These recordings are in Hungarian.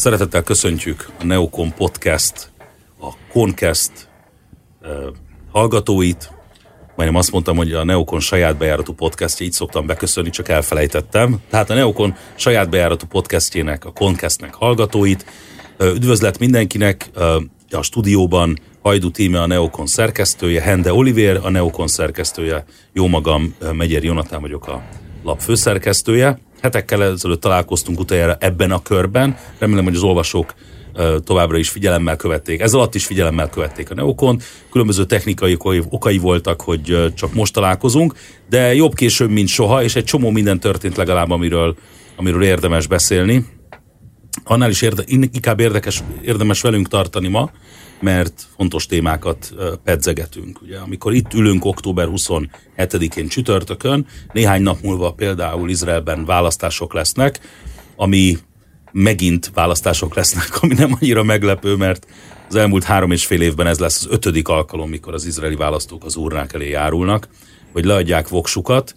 Szeretettel köszöntjük a Neocon Podcast, a Concast hallgatóit. Majdnem azt mondtam, hogy a Neocon saját bejáratú podcastja, így szoktam beköszönni, csak elfelejtettem. Tehát a Neocon saját bejáratú podcastjének, a Concastnek hallgatóit. Üdvözlet mindenkinek a stúdióban Hajdu Tíme a Neokon szerkesztője, Hende Oliver a Neokon szerkesztője, jó magam, Megyer Jonatán vagyok a lap főszerkesztője. Hetekkel ezelőtt találkoztunk utoljára ebben a körben, remélem, hogy az olvasók továbbra is figyelemmel követték. Ez alatt is figyelemmel követték a Neokon. Különböző technikai okai voltak, hogy csak most találkozunk, de jobb később, mint soha, és egy csomó minden történt legalább, amiről, amiről érdemes beszélni. Annál is érde, inkább érdekes, érdemes velünk tartani ma, mert fontos témákat pedzegetünk. Ugye, amikor itt ülünk október 27-én csütörtökön, néhány nap múlva például Izraelben választások lesznek, ami megint választások lesznek, ami nem annyira meglepő, mert az elmúlt három és fél évben ez lesz az ötödik alkalom, mikor az izraeli választók az urnák elé járulnak, hogy leadják voksukat.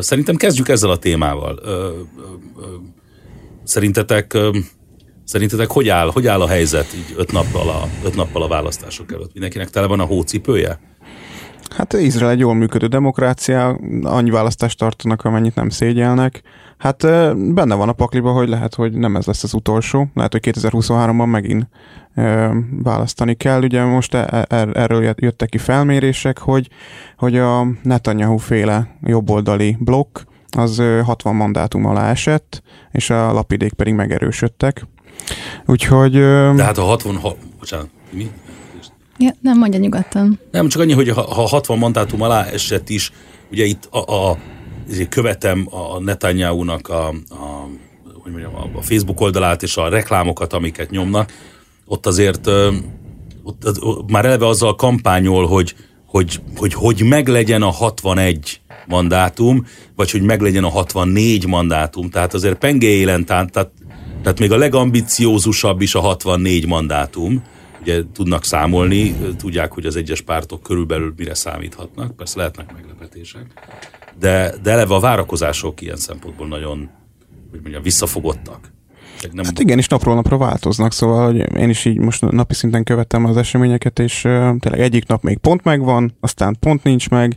Szerintem kezdjük ezzel a témával. Szerintetek Szerintetek hogy áll, hogy áll a helyzet így öt nappal a, öt nappal a választások előtt? Mindenkinek tele van a hócipője? Hát Izrael egy jól működő demokrácia, annyi választást tartanak, amennyit nem szégyelnek. Hát benne van a pakliba, hogy lehet, hogy nem ez lesz az utolsó. Lehet, hogy 2023-ban megint választani kell. Ugye most e, e, er, erről jöttek ki felmérések, hogy, hogy a Netanyahu féle jobboldali blokk az 60 mandátum alá esett, és a lapidék pedig megerősödtek. Úgyhogy... De hát a 60... Ha, bocsánat, mi? Ja, nem mondja nyugodtan. Nem, csak annyi, hogy ha, ha 60 mandátum alá esett is, ugye itt a, a, követem a Netanyahu-nak a, a, hogy mondjam, a Facebook oldalát és a reklámokat, amiket nyomnak, ott azért ott, ott, már eleve azzal kampányol, hogy hogy, hogy, hogy meglegyen a 61 mandátum, vagy hogy meglegyen a 64 mandátum. Tehát azért penge élen, tehát tehát még a legambiciózusabb is a 64 mandátum. Ugye tudnak számolni, tudják, hogy az egyes pártok körülbelül mire számíthatnak, persze lehetnek meglepetések, de, de eleve a várakozások ilyen szempontból nagyon, hogy mondjam, visszafogottak. Nem... Hát igen, és napról napra változnak, szóval hogy én is így most napi szinten követtem az eseményeket, és uh, tényleg egyik nap még pont megvan, aztán pont nincs meg,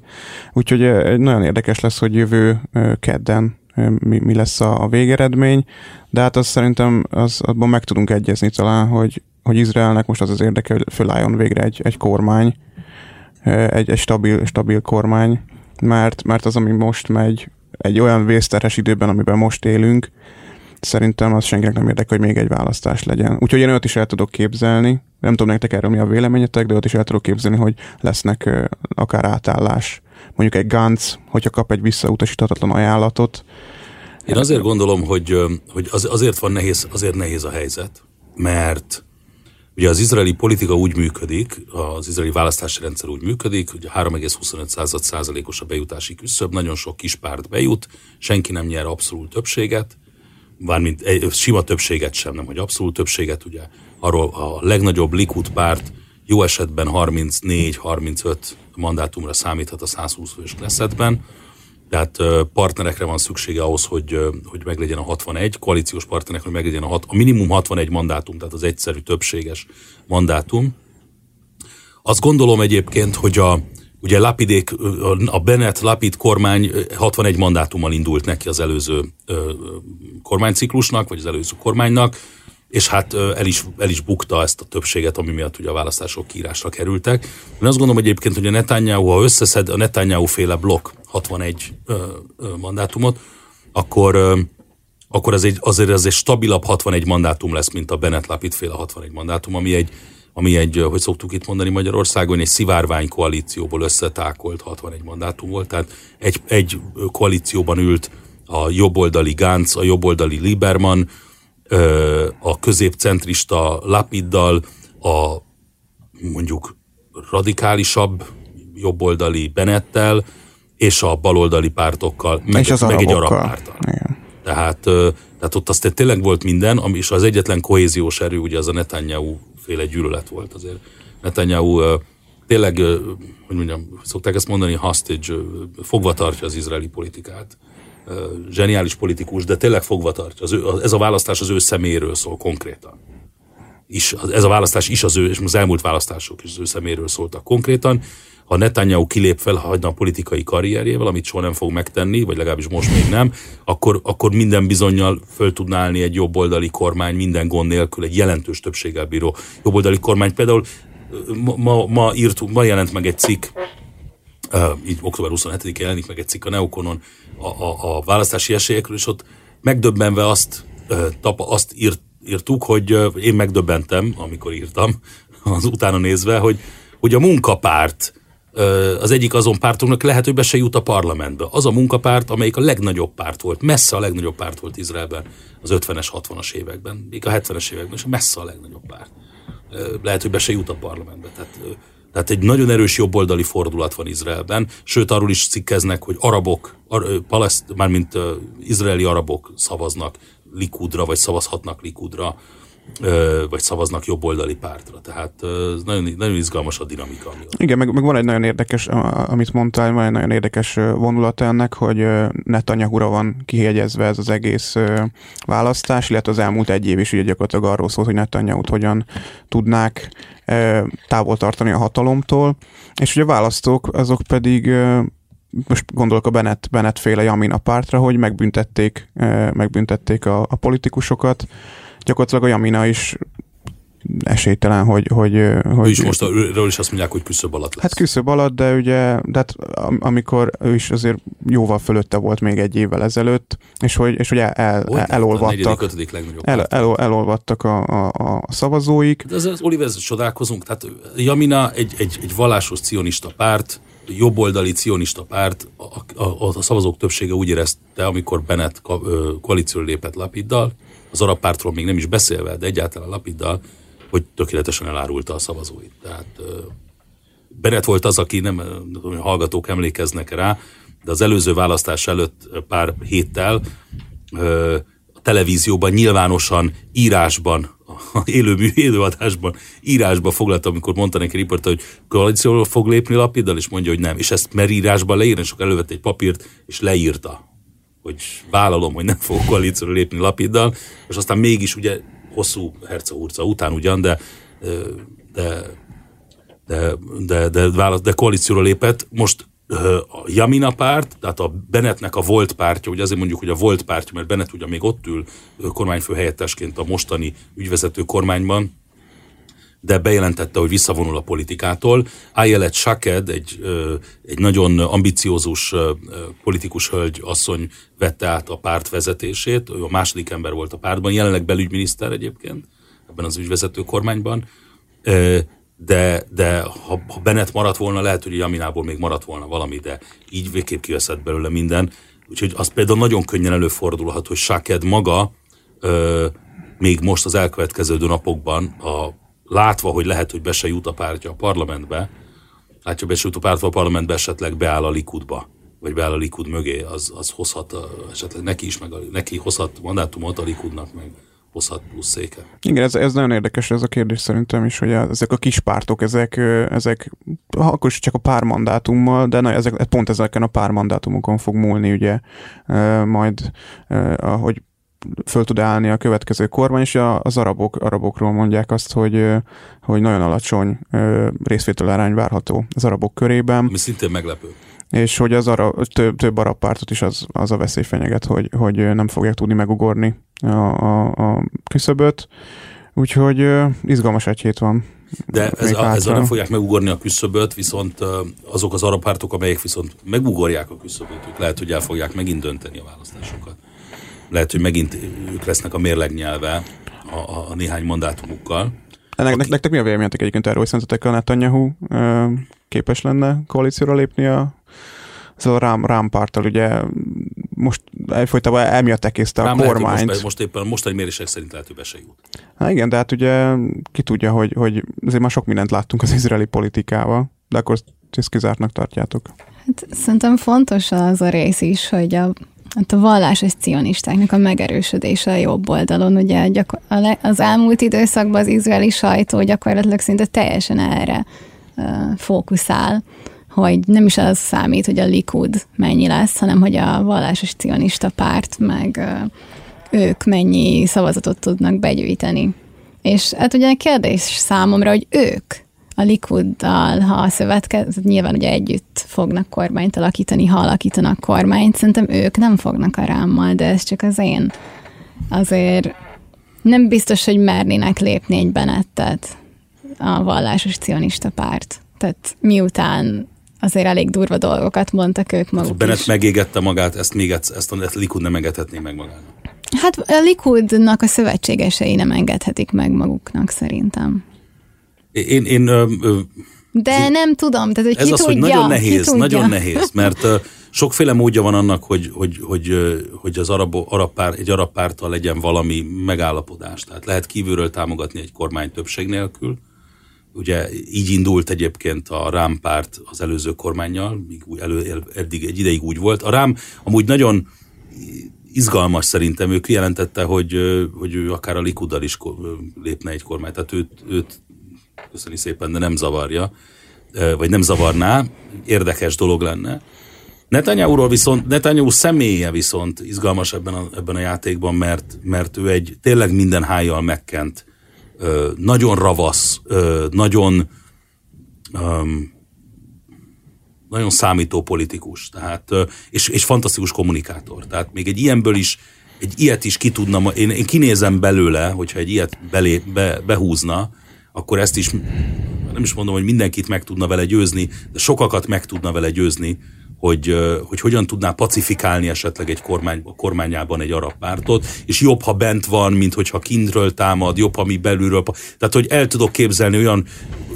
úgyhogy uh, nagyon érdekes lesz, hogy jövő uh, kedden mi, mi lesz a, a végeredmény, de hát azt szerintem az, abban meg tudunk egyezni talán, hogy, hogy Izraelnek most az az érdeke, hogy fölálljon végre egy, egy kormány, egy, egy stabil, stabil kormány, mert, mert az, ami most megy, egy olyan vészterhes időben, amiben most élünk, szerintem az senkinek nem érdekel, hogy még egy választás legyen. Úgyhogy én olyat is el tudok képzelni, nem tudom nektek erről mi a véleményetek, de ott is el tudok képzelni, hogy lesznek akár átállás mondjuk egy Gantz, hogyha kap egy visszautasíthatatlan ajánlatot. Én azért gondolom, hogy, hogy az, azért van nehéz, azért nehéz a helyzet, mert ugye az izraeli politika úgy működik, az izraeli választási rendszer úgy működik, hogy 3,25 százalékos a bejutási küszöb, nagyon sok kis párt bejut, senki nem nyer abszolút többséget, bármint egy, sima többséget sem, nem, hogy abszolút többséget, ugye arról a legnagyobb Likud párt jó esetben 34-35 mandátumra számíthat a 120 fős Knessetben, tehát partnerekre van szüksége ahhoz, hogy, hogy meglegyen a 61, koalíciós partnerekre, hogy meglegyen a, hat, a minimum 61 mandátum, tehát az egyszerű többséges mandátum. Azt gondolom egyébként, hogy a, ugye Lapidék, a Bennett Lapid kormány 61 mandátummal indult neki az előző kormányciklusnak, vagy az előző kormánynak, és hát el is, el is bukta ezt a többséget, ami miatt ugye a választások kiírásra kerültek. Én azt gondolom hogy egyébként, hogy a Netanyahu, ha összeszed a Netanyahu féle blokk 61 ö, ö, mandátumot, akkor, akkor az egy, azért az egy stabilabb 61 mandátum lesz, mint a Bennett Lapid féle 61 mandátum, ami egy, ami egy, hogy szoktuk itt mondani Magyarországon, egy szivárvány koalícióból összetákolt 61 mandátum volt, tehát egy, egy koalícióban ült a jobboldali Gantz, a jobboldali Lieberman, a középcentrista Lapiddal, a mondjuk radikálisabb jobboldali Benettel, és a baloldali pártokkal, meg, és az meg egy arab pártal. Tehát, tehát ott aztán tényleg volt minden, és az egyetlen kohéziós erő ugye az a Netanyahu féle gyűlölet volt azért. Netanyahu tényleg, hogy mondjam, szokták ezt mondani, hostage, fogva tartja az izraeli politikát zseniális politikus, de tényleg fogva tartja. Ez a választás az ő személyéről szól konkrétan. Is, ez a választás is az ő, és az elmúlt választások is az ő személyéről szóltak konkrétan. Ha Netanyahu kilép fel, hagyna a politikai karrierjével, amit soha nem fog megtenni, vagy legalábbis most még nem, akkor, akkor minden bizonyal föl tudná állni egy jobboldali kormány minden gond nélkül, egy jelentős többséggel bíró jobboldali kormány. Például ma, ma, írtuk, ma jelent meg egy cikk, így október 27-én jelenik meg egy cikk a Neokonon a, a, a választási esélyekről, és ott megdöbbenve azt, tapa, azt írt, írtuk, hogy uh, én megdöbbentem, amikor írtam, az utána nézve, hogy, hogy a munkapárt az egyik azon pártoknak lehet, hogy be se jut a parlamentbe. Az a munkapárt, amelyik a legnagyobb párt volt, messze a legnagyobb párt volt Izraelben az 50-es, 60-as években, még a 70-es években, és messze a legnagyobb párt. Lehet, hogy be se jut a parlamentbe. Tehát, tehát egy nagyon erős jobboldali fordulat van Izraelben, sőt arról is cikkeznek, hogy arabok, ar, paleszt, mármint izraeli arabok szavaznak Likudra, vagy szavazhatnak Likudra, vagy szavaznak jobboldali pártra. Tehát ez nagyon, nagyon izgalmas a dinamika. Ami Igen, meg, meg van egy nagyon érdekes, amit mondtál, van egy nagyon érdekes vonulata ennek, hogy Netanyahu-ra van kihegyezve ez az egész választás, illetve az elmúlt egy év is ugye gyakorlatilag arról szólt, hogy netanyahu hogyan tudnák távol tartani a hatalomtól, és ugye a választók azok pedig most gondolok a Bennett, Bennett féle Jamina pártra, hogy megbüntették, megbüntették a, a politikusokat, gyakorlatilag a Jamina is esélytelen, hogy... hogy, hogy ő is most őről is azt mondják, hogy küszöb alatt lesz. Hát küszöb alatt, de ugye, de hát amikor ő is azért jóval fölötte volt még egy évvel ezelőtt, és hogy, és hogy el, el, el, elolvadtak. A el, el, elolvadtak a, a, a szavazóik. De az Oliver, csodálkozunk, tehát Jamina egy, egy, egy vallásos cionista párt, jobboldali cionista párt, a, a, a szavazók többsége úgy érezte, amikor Bennett koalícióra lépett Lapiddal, az arab pártról még nem is beszélve, de egyáltalán Lapiddal, hogy tökéletesen elárulta a szavazóit. Tehát Bennett volt az, aki nem, nem tudom, hallgatók emlékeznek rá, de az előző választás előtt pár héttel a televízióban nyilvánosan írásban élő élőadásban, írásban foglalta, amikor mondta neki riporta, hogy koalícióról fog lépni lapiddal, és mondja, hogy nem. És ezt mer írásban leírni, és akkor elővette egy papírt, és leírta, hogy vállalom, hogy nem fog koalícióról lépni lapiddal, és aztán mégis ugye hosszú hercehurca után ugyan, de de, de, de, de, de, de koalícióra lépett. Most a Jamina párt, tehát a Bennettnek a volt pártja, ugye azért mondjuk, hogy a volt pártja, mert Bennett ugye még ott ül kormányfő helyettesként a mostani ügyvezető kormányban, de bejelentette, hogy visszavonul a politikától. Ayelet Shaked, egy, egy nagyon ambiciózus politikus hölgy asszony vette át a párt vezetését, ő a második ember volt a pártban, jelenleg belügyminiszter egyébként ebben az ügyvezető kormányban de, de ha, ha Bennett maradt volna, lehet, hogy Jaminából még maradt volna valami, de így végképp kiveszett belőle minden. Úgyhogy az például nagyon könnyen előfordulhat, hogy Sáked maga ö, még most az elkövetkező napokban, a, látva, hogy lehet, hogy be se jut a pártja a parlamentbe, látja, be se jut a pártja a parlamentbe, esetleg beáll a Likudba, vagy beáll a Likud mögé, az, az hozhat, esetleg neki is, meg a, neki hozhat mandátumot a Likudnak, meg hozhat plusz széke. Igen, ez, ez nagyon érdekes ez a kérdés szerintem is, hogy ezek a kis pártok, ezek, ezek akkor is csak a pár mandátummal, de na, ezek, pont ezeken a pár mandátumokon fog múlni, ugye majd, ahogy föl tud állni a következő kormány, és az arabok, arabokról mondják azt, hogy, hogy nagyon alacsony részvételarány várható az arabok körében. Mi szintén meglepő és hogy az arra, több, több arab pártot is az, az a veszély fenyeget, hogy, hogy nem fogják tudni megugorni a, a, a küszöböt. Úgyhogy izgalmas egy hét van. De ez a, ezzel nem fogják megugorni a küszöböt, viszont azok az arab pártok, amelyek viszont megugorják a küszöböt, ők lehet, hogy el fogják megint dönteni a választásokat. Lehet, hogy megint ők lesznek a mérlegnyelve a, a, a néhány mandátumukkal. Nektek, nektek mi a véleményetek egyébként erről, hogy szerintetek a Netanyahu képes lenne koalícióra lépni a ez a rám, rámpártal ugye most egyfolytában emiatt ekészte a kormányt. Most, most éppen most egy mérések szerint lehet, hogy be se jut. Hát igen, de hát ugye ki tudja, hogy, hogy azért már sok mindent láttunk az izraeli politikával, de akkor ezt kizártnak tartjátok. Hát szerintem fontos az a rész is, hogy a, hát a vallásos cionistáknak a megerősödése a jobb oldalon. Ugye gyakor- az elmúlt időszakban az izraeli sajtó gyakorlatilag szinte teljesen erre uh, fókuszál hogy nem is az számít, hogy a Likud mennyi lesz, hanem hogy a vallásos cionista párt, meg ők mennyi szavazatot tudnak begyűjteni. És hát ugye a kérdés számomra, hogy ők a Likuddal, ha a szövetkezet, nyilván ugye együtt fognak kormányt alakítani, ha alakítanak kormányt, szerintem ők nem fognak a rámmal, de ez csak az én. Azért nem biztos, hogy mernének lépni egy Benettet a vallásos cionista párt. Tehát miután azért elég durva dolgokat mondtak ők maguk hát, Bennett is. megégette magát, ezt még ezt, ezt a Likud nem engedhetné meg magának. Hát a Likudnak a szövetségesei nem engedhetik meg maguknak szerintem. Én, én ö, ö, de nem tudom, tehát hogy ez ki az, tudja, hogy nagyon nehéz, tudja. nagyon nehéz, mert uh, sokféle módja van annak, hogy, hogy, hogy, hogy az arab, arab pár, egy arab pártal legyen valami megállapodás. Tehát lehet kívülről támogatni egy kormány többség nélkül. Ugye így indult egyébként a Rám párt az előző kormányjal, míg elő, eddig egy ideig úgy volt. A Rám amúgy nagyon izgalmas szerintem, ő kijelentette, hogy, hogy ő akár a Likuddal is lépne egy kormány, tehát őt, őt köszöni szépen, de nem zavarja, vagy nem zavarná, érdekes dolog lenne. Netanyahu-ról viszont, Netanyahu személye viszont izgalmas ebben a, ebben a játékban, mert, mert ő egy tényleg minden hájjal megkent, nagyon ravasz, nagyon nagyon számító politikus, tehát, és, és fantasztikus kommunikátor. Tehát még egy ilyenből is, egy ilyet is ki tudna, én, én kinézem belőle, hogyha egy ilyet belé, be, behúzna, akkor ezt is, nem is mondom, hogy mindenkit meg tudna vele győzni, de sokakat meg tudna vele győzni, hogy, hogy hogyan tudná pacifikálni esetleg egy kormány, kormányában egy arab pártot, és jobb, ha bent van, mint hogyha kintről támad, jobb, ha mi belülről. Tehát, hogy el tudok képzelni olyan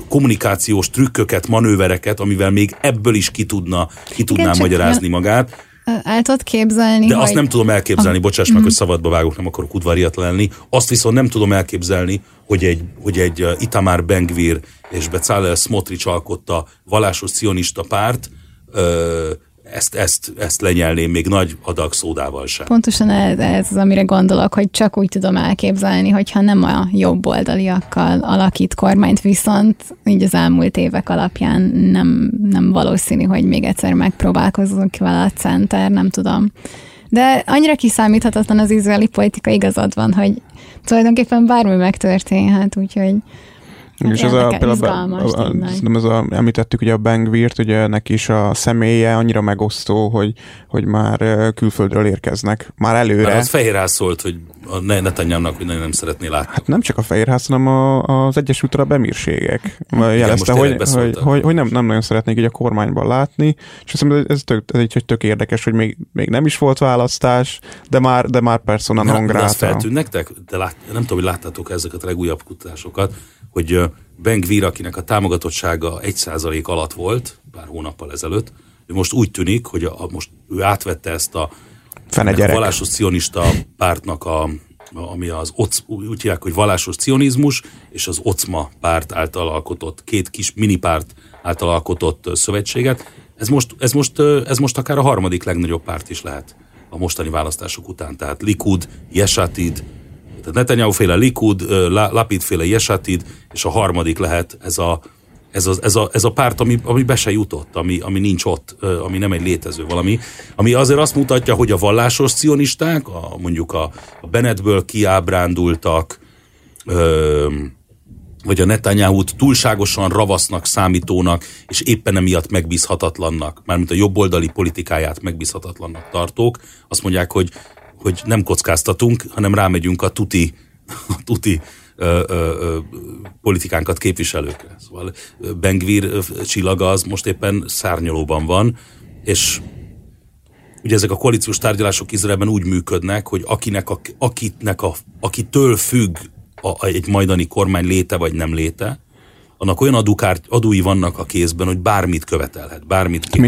kommunikációs trükköket, manővereket, amivel még ebből is ki, tudna, ki tudná Igen, magyarázni magát. El tudod képzelni, De hogy... azt nem tudom elképzelni, ah. bocsáss meg, mm. hogy szabadba vágok, nem akarok udvariat lenni. Azt viszont nem tudom elképzelni, hogy egy, hogy egy Itamár Bengvir és Becalel Smotrich alkotta vallásos cionista párt, ö, ezt, ezt, ezt lenyelném még nagy adag szódával sem. Pontosan ez, ez az, amire gondolok, hogy csak úgy tudom elképzelni, hogyha nem a jobb oldaliakkal alakít kormányt, viszont így az elmúlt évek alapján nem, nem valószínű, hogy még egyszer megpróbálkozunk vele a center, nem tudom. De annyira kiszámíthatatlan az izraeli politika igazad van, hogy tulajdonképpen bármi megtörténhet, úgyhogy Hát és ez a, például, a, a, a, ez a, említettük ugye a Bengvirt, ugye neki is a személye annyira megosztó, hogy, hogy már külföldről érkeznek, már előre. Már az Fehérház szólt, hogy a Netanyahu-nak hogy nagyon nem szeretné látni. Hát nem csak a Fehérház, hanem a, az Egyesült Arab Emírségek jelezte, hogy, hogy, hogy, hogy, nem, nem nagyon szeretnék így a kormányban látni, és azt hiszem, ez, tök, ez egy tök érdekes, hogy még, még nem is volt választás, de már, de már persona non grata. Azt feltűnt nektek? De lát, nem tudom, hogy láttátok ezeket a legújabb kutatásokat, hogy Ben Gvir, akinek a támogatottsága 1% alatt volt, pár hónappal ezelőtt, most úgy tűnik, hogy a, most ő átvette ezt a, a vallásos cionista pártnak a, ami az OC, úgy hívják, hogy vallásos cionizmus, és az OCMA párt által alkotott, két kis minipárt által alkotott szövetséget. Ez most, ez, most, ez most akár a harmadik legnagyobb párt is lehet a mostani választások után. Tehát Likud, Yeshatid, tehát Netanyahu féle Likud, Lapid féle Yeshatid, és a harmadik lehet ez a, ez a, ez a, ez a párt, ami, ami be se jutott, ami, ami nincs ott, ami nem egy létező valami, ami azért azt mutatja, hogy a vallásos cionisták, a, mondjuk a, a Bennettből kiábrándultak, ö, vagy a Netanyahu-t túlságosan ravasznak, számítónak, és éppen emiatt megbízhatatlannak, mármint a jobboldali politikáját megbízhatatlannak tartók, azt mondják, hogy hogy nem kockáztatunk, hanem rámegyünk a tuti, a tuti ö, ö, politikánkat képviselőkre. Szóval Bengvir csillaga az most éppen szárnyalóban van, és ugye ezek a koalíciós tárgyalások Izraelben úgy működnek, hogy akinek a, akitnek a, akitől függ a, egy majdani kormány léte vagy nem léte, annak olyan adókárt, adói vannak a kézben, hogy bármit követelhet, bármit kérhet.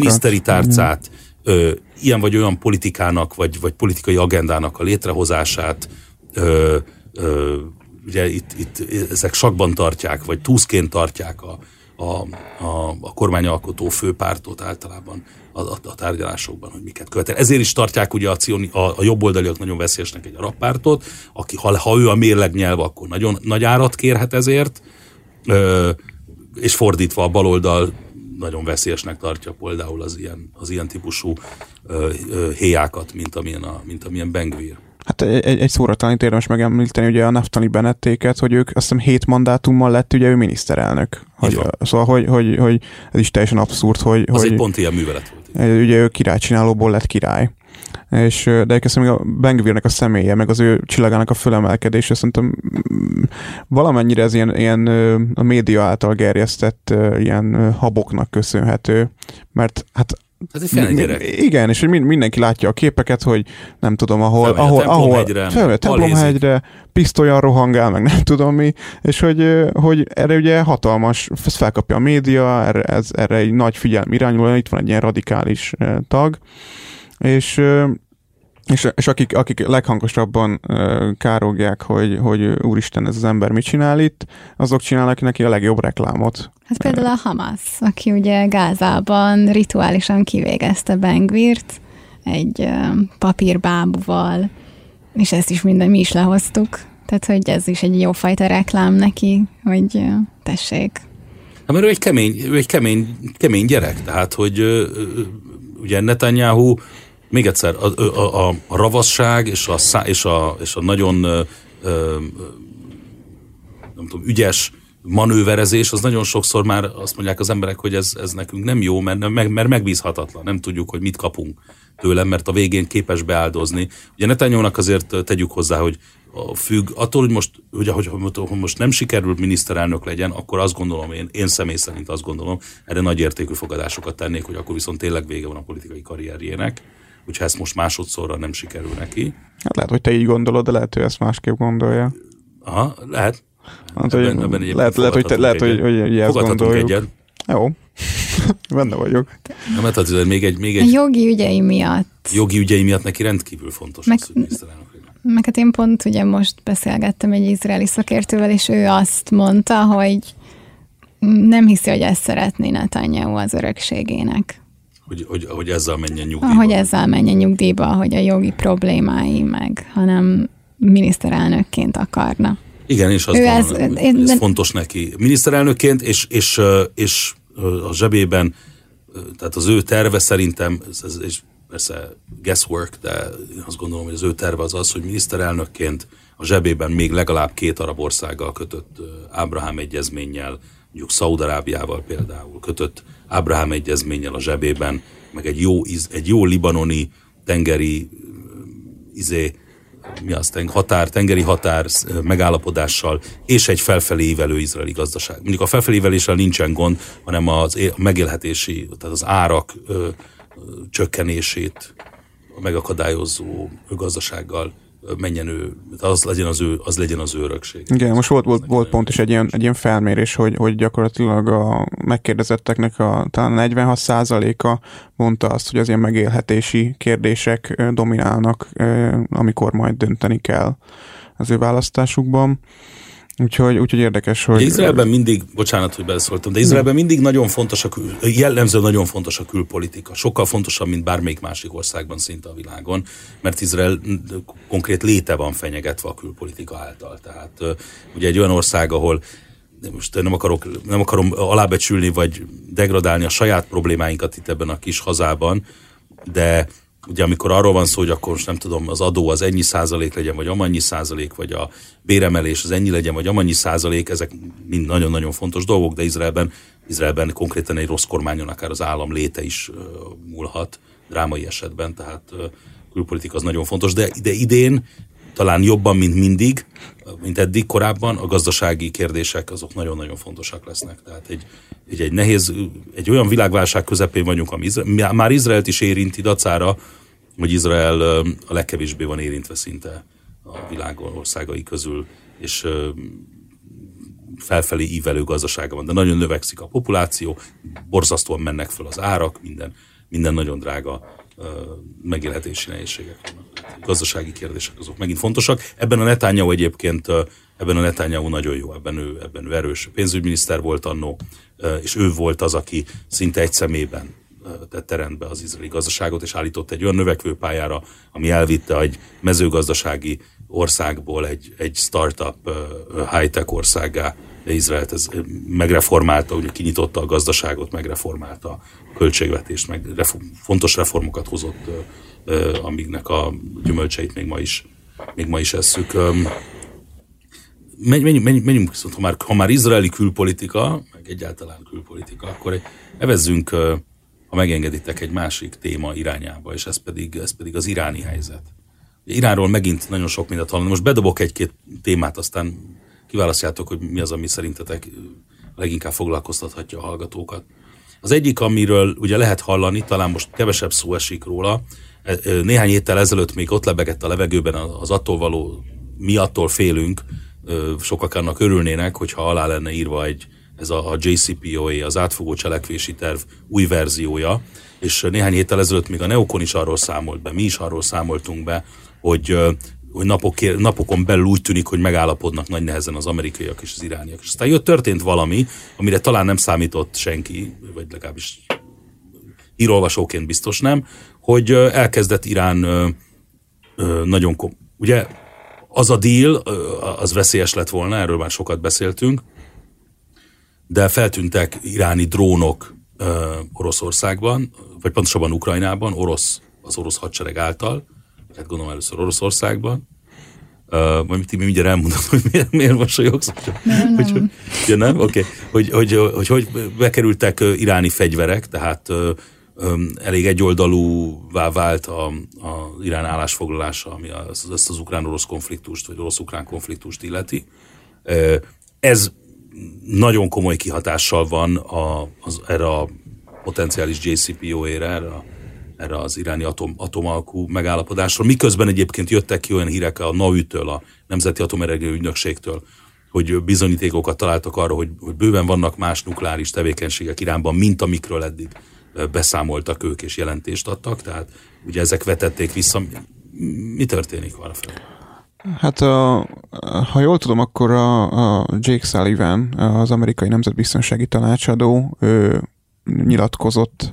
Miniszteri tárcát, ö, ilyen vagy olyan politikának, vagy, vagy politikai agendának a létrehozását, ö, ö, ugye itt, itt ezek sakban tartják, vagy túszként tartják a, a, a, a kormányalkotó főpártot általában a, a, a tárgyalásokban, hogy miket követel. Ezért is tartják ugye a, cioni, a, a jobboldaliak nagyon veszélyesnek egy arab pártot, aki ha, ha ő a mérleg nyelv, akkor nagyon nagy árat kérhet ezért, ö, és fordítva a baloldal nagyon veszélyesnek tartja például az ilyen, az ilyen típusú ö, ö, héjákat, mint amilyen, a, mint amilyen Bengvir. Hát egy, egy szóratalán érdemes megemlíteni ugye a Naftali Benettéket, hogy ők azt hiszem hét mandátummal lett ugye ő miniszterelnök. Hogy, szóval, hogy, hogy, hogy, ez is teljesen abszurd, hogy... Az hogy, egy pont ilyen művelet volt. Ugye ő királycsinálóból lett király. És, de még a Bengvirnek a személye, meg az ő csillagának a fölemelkedése, szerintem mm, valamennyire ez ilyen, ilyen a média által gerjesztett ilyen haboknak köszönhető, mert hát Hát egy gyerek. Igen, és hogy mindenki látja a képeket, hogy nem tudom, ahol... Felmegy ahol, a Templomhegyre. Felmegy a Templomhegyre, pisztolyan rohangál, meg nem tudom mi, és hogy, hogy erre ugye hatalmas, ezt felkapja a média, erre, ez, erre egy nagy figyelm irányul, itt van egy ilyen radikális tag, és és, és akik, akik leghangosabban uh, károgják, hogy, hogy úristen, ez az ember mit csinál itt, azok csinálnak neki a legjobb reklámot. Hát például a Hamas, aki ugye Gázában rituálisan kivégezte Bengvirt egy uh, papírbábuval, és ezt is minden mi is lehoztuk. Tehát, hogy ez is egy jófajta reklám neki, hogy uh, tessék. Hát mert ő egy kemény, ő egy kemény, kemény gyerek, tehát, hogy uh, ugye Netanyahu még egyszer, a, a, a, ravasság és a, és a, és a nagyon ö, ö, nem tudom, ügyes manőverezés, az nagyon sokszor már azt mondják az emberek, hogy ez, ez nekünk nem jó, mert, meg, mert megbízhatatlan. Nem tudjuk, hogy mit kapunk tőlem, mert a végén képes beáldozni. Ugye Netanyahu-nak azért tegyük hozzá, hogy függ, attól, hogy most, hogy, hogy, hogy most nem sikerült miniszterelnök legyen, akkor azt gondolom, én, én személy szerint azt gondolom, erre nagy értékű fogadásokat tennék, hogy akkor viszont tényleg vége van a politikai karrierjének hogyha ezt most másodszorra nem sikerül neki. Hát lehet, hogy te így gondolod, de lehet, hogy ezt másképp gondolja. Aha, lehet. Hát, ebben, ebben lehet, lehet, hogy, te, lehet, hogy, hogy, hogy ezt gondoljuk. Egyet. Jó. Benne vagyok. Nem, mert azért még egy, még egy... A jogi ügyei miatt. Jogi ügyei miatt neki rendkívül fontos meg, az, hogy meg hát én pont ugye most beszélgettem egy izraeli szakértővel, és ő azt mondta, hogy nem hiszi, hogy ezt szeretné Netanyahu az örökségének hogy, hogy, hogy ezzel menjen nyugdíjba. Hogy ezzel menjen nyugdíjba, hogy a jogi problémái meg, hanem miniszterelnökként akarna. Igen, és az ez, van, én, ez fontos neki. Miniszterelnökként, és, és, és a zsebében, tehát az ő terve szerintem, ez, ez, és persze guesswork, de azt gondolom, hogy az ő terve az az, hogy miniszterelnökként a zsebében még legalább két arab országgal kötött Ábrahám egyezménnyel, mondjuk Szaudarábiával például kötött Ábrahám egyezménnyel a zsebében, meg egy jó, egy jó libanoni tengeri izé, mi az, határ, tengeri határ megállapodással, és egy felfelé ívelő izraeli gazdaság. Mondjuk a felfelé íveléssel nincsen gond, hanem az megélhetési, tehát az árak ö, ö, csökkenését megakadályozó gazdasággal menjen ő, az legyen az ő, az legyen az ő örökség. Igen, most volt, volt, volt pont is egy ilyen, egy ilyen felmérés, hogy, hogy gyakorlatilag a megkérdezetteknek a talán 46%-a mondta azt, hogy az ilyen megélhetési kérdések dominálnak, amikor majd dönteni kell az ő választásukban. Úgyhogy, úgyhogy érdekes, hogy... De Izraelben mindig, bocsánat, hogy beszóltam, de Izraelben mindig nagyon fontos a kül, jellemző nagyon fontos a külpolitika. Sokkal fontosabb, mint bármelyik másik országban szinte a világon, mert Izrael konkrét léte van fenyegetve a külpolitika által. Tehát ugye egy olyan ország, ahol most nem, akarok, nem akarom alábecsülni, vagy degradálni a saját problémáinkat itt ebben a kis hazában, de ugye amikor arról van szó, hogy akkor most nem tudom, az adó az ennyi százalék legyen, vagy amannyi százalék, vagy a béremelés az ennyi legyen, vagy amannyi százalék, ezek mind nagyon-nagyon fontos dolgok, de Izraelben, Izraelben konkrétan egy rossz kormányon akár az állam léte is uh, múlhat, drámai esetben, tehát külpolitika az nagyon fontos, de, de idén talán jobban, mint mindig, mint eddig korábban, a gazdasági kérdések azok nagyon-nagyon fontosak lesznek. Tehát egy, egy, egy nehéz, egy olyan világválság közepén vagyunk, ami Izrael, már Izraelt is érinti dacára, hogy Izrael a legkevésbé van érintve szinte a világ országai közül, és felfelé ívelő gazdasága van, de nagyon növekszik a populáció, borzasztóan mennek fel az árak, minden, minden nagyon drága megélhetési nehézségek gazdasági kérdések azok megint fontosak. Ebben a Netanyahu egyébként, ebben a Netanyahu nagyon jó, ebben ő, ebben ő erős. Pénzügyminiszter volt annó, és ő volt az, aki szinte egy szemében tette rendbe az izraeli gazdaságot, és állított egy olyan növekvő pályára, ami elvitte egy mezőgazdasági országból egy, egy startup high-tech országá Izraelt ez megreformálta, ugye kinyitotta a gazdaságot, megreformálta a költségvetést, meg reform, fontos reformokat hozott, amiknek a gyümölcseit még ma is, még ma is esszük. Menjünk, menjünk, menjünk ha, már, ha már izraeli külpolitika, meg egyáltalán külpolitika, akkor evezzünk, ha megengeditek, egy másik téma irányába, és ez pedig, ez pedig az iráni helyzet. Iránról megint nagyon sok mindent hallani. Most bedobok egy-két témát, aztán kiválasztjátok, hogy mi az, ami szerintetek leginkább foglalkoztathatja a hallgatókat. Az egyik, amiről ugye lehet hallani, talán most kevesebb szó esik róla, e, e, néhány héttel ezelőtt még ott lebegett a levegőben az attól való, mi attól félünk, sokak annak örülnének, hogyha alá lenne írva egy, ez a, a JCPOA, az átfogó cselekvési terv új verziója, és néhány héttel ezelőtt még a Neokon is arról számolt be, mi is arról számoltunk be, hogy hogy napok, napokon belül úgy tűnik, hogy megállapodnak nagy nehezen az amerikaiak és az irániak. És aztán jött, történt valami, amire talán nem számított senki, vagy legalábbis írolvasóként biztos nem, hogy elkezdett Irán nagyon kom- ugye az a deal, az veszélyes lett volna, erről már sokat beszéltünk, de feltűntek iráni drónok Oroszországban, vagy pontosabban Ukrajnában, orosz, az orosz hadsereg által, hát gondolom először Oroszországban, Uh, majd ti mindjárt elmondom, hogy miért, miért mosolyogsz. Nem, hogy, nem. Hogy, nem? Okay. Hogy, hogy, hogy, hogy bekerültek iráni fegyverek, tehát um, elég egyoldalúvá vált a, a Irán állásfoglalása, ami az, ezt az ukrán-orosz konfliktust, vagy orosz-ukrán konfliktust illeti. Uh, ez nagyon komoly kihatással van a, az, erre a potenciális JCPOA-re, erre a erre az iráni atom, atomalkú megállapodásról. Miközben egyébként jöttek ki olyan hírek a NAU-től, a Nemzeti Atomenergia Ügynökségtől, hogy bizonyítékokat találtak arra, hogy, hogy bőven vannak más nukleáris tevékenységek Iránban, mint amikről eddig beszámoltak ők és jelentést adtak, tehát ugye ezek vetették vissza. Mi történik arra fel? Hát ha jól tudom, akkor a, a Jake Sullivan, az amerikai nemzetbiztonsági tanácsadó, ő nyilatkozott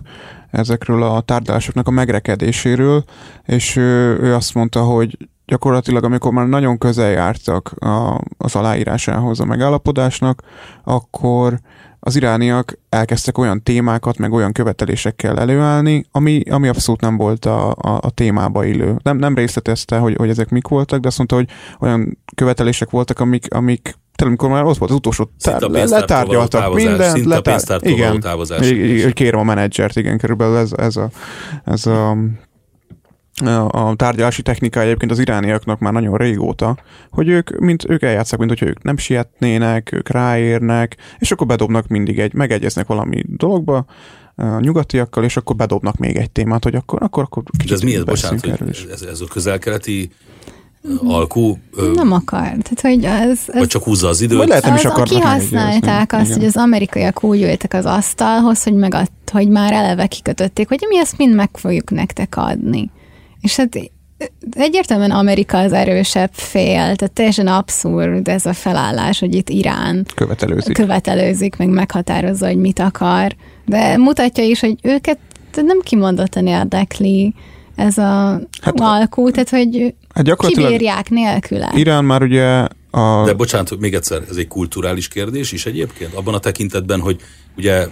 ezekről a tárgyalásoknak a megrekedéséről, és ő, ő azt mondta, hogy gyakorlatilag amikor már nagyon közel jártak a, az aláírásához a megállapodásnak, akkor az irániak elkezdtek olyan témákat, meg olyan követelésekkel előállni, ami, ami abszolút nem volt a, a, a témába illő. Nem, nem részletezte, hogy, hogy ezek mik voltak, de azt mondta, hogy olyan követelések voltak, amik, amik amikor már ott volt az utolsó, tár, letárgyaltak mindent, letár, igen, igen, kérem a menedzsert, igen, körülbelül ez, ez a, ez a a tárgyalási technika egyébként az irániaknak már nagyon régóta, hogy ők, mint, ők eljátszák, mint hogyha ők nem sietnének, ők ráérnek, és akkor bedobnak mindig egy, megegyeznek valami dologba, a nyugatiakkal, és akkor bedobnak még egy témát, hogy akkor, akkor, akkor kicsit ez mi ez, bocsánat, hogy ez, ez a közelkeleti alkú... Nem akar. Tehát, hogy az, az, vagy csak húzza az időt. Vagy lehet, nem is akarnak kihasználták azt, igen. hogy az amerikaiak úgy ültek az asztalhoz, hogy, meg hogy már eleve kikötötték, hogy mi ezt mind meg fogjuk nektek adni. És hát egyértelműen Amerika az erősebb fél, tehát teljesen abszurd ez a felállás, hogy itt Irán követelőzik, követelőzik meg meghatározza, hogy mit akar, de mutatja is, hogy őket nem kimondottan érdekli ez a hát, alkú, tehát hogy hát gyakorlatilag kibírják nélküle. Irán már ugye a... De bocsánat, még egyszer, ez egy kulturális kérdés is egyébként, abban a tekintetben, hogy ugye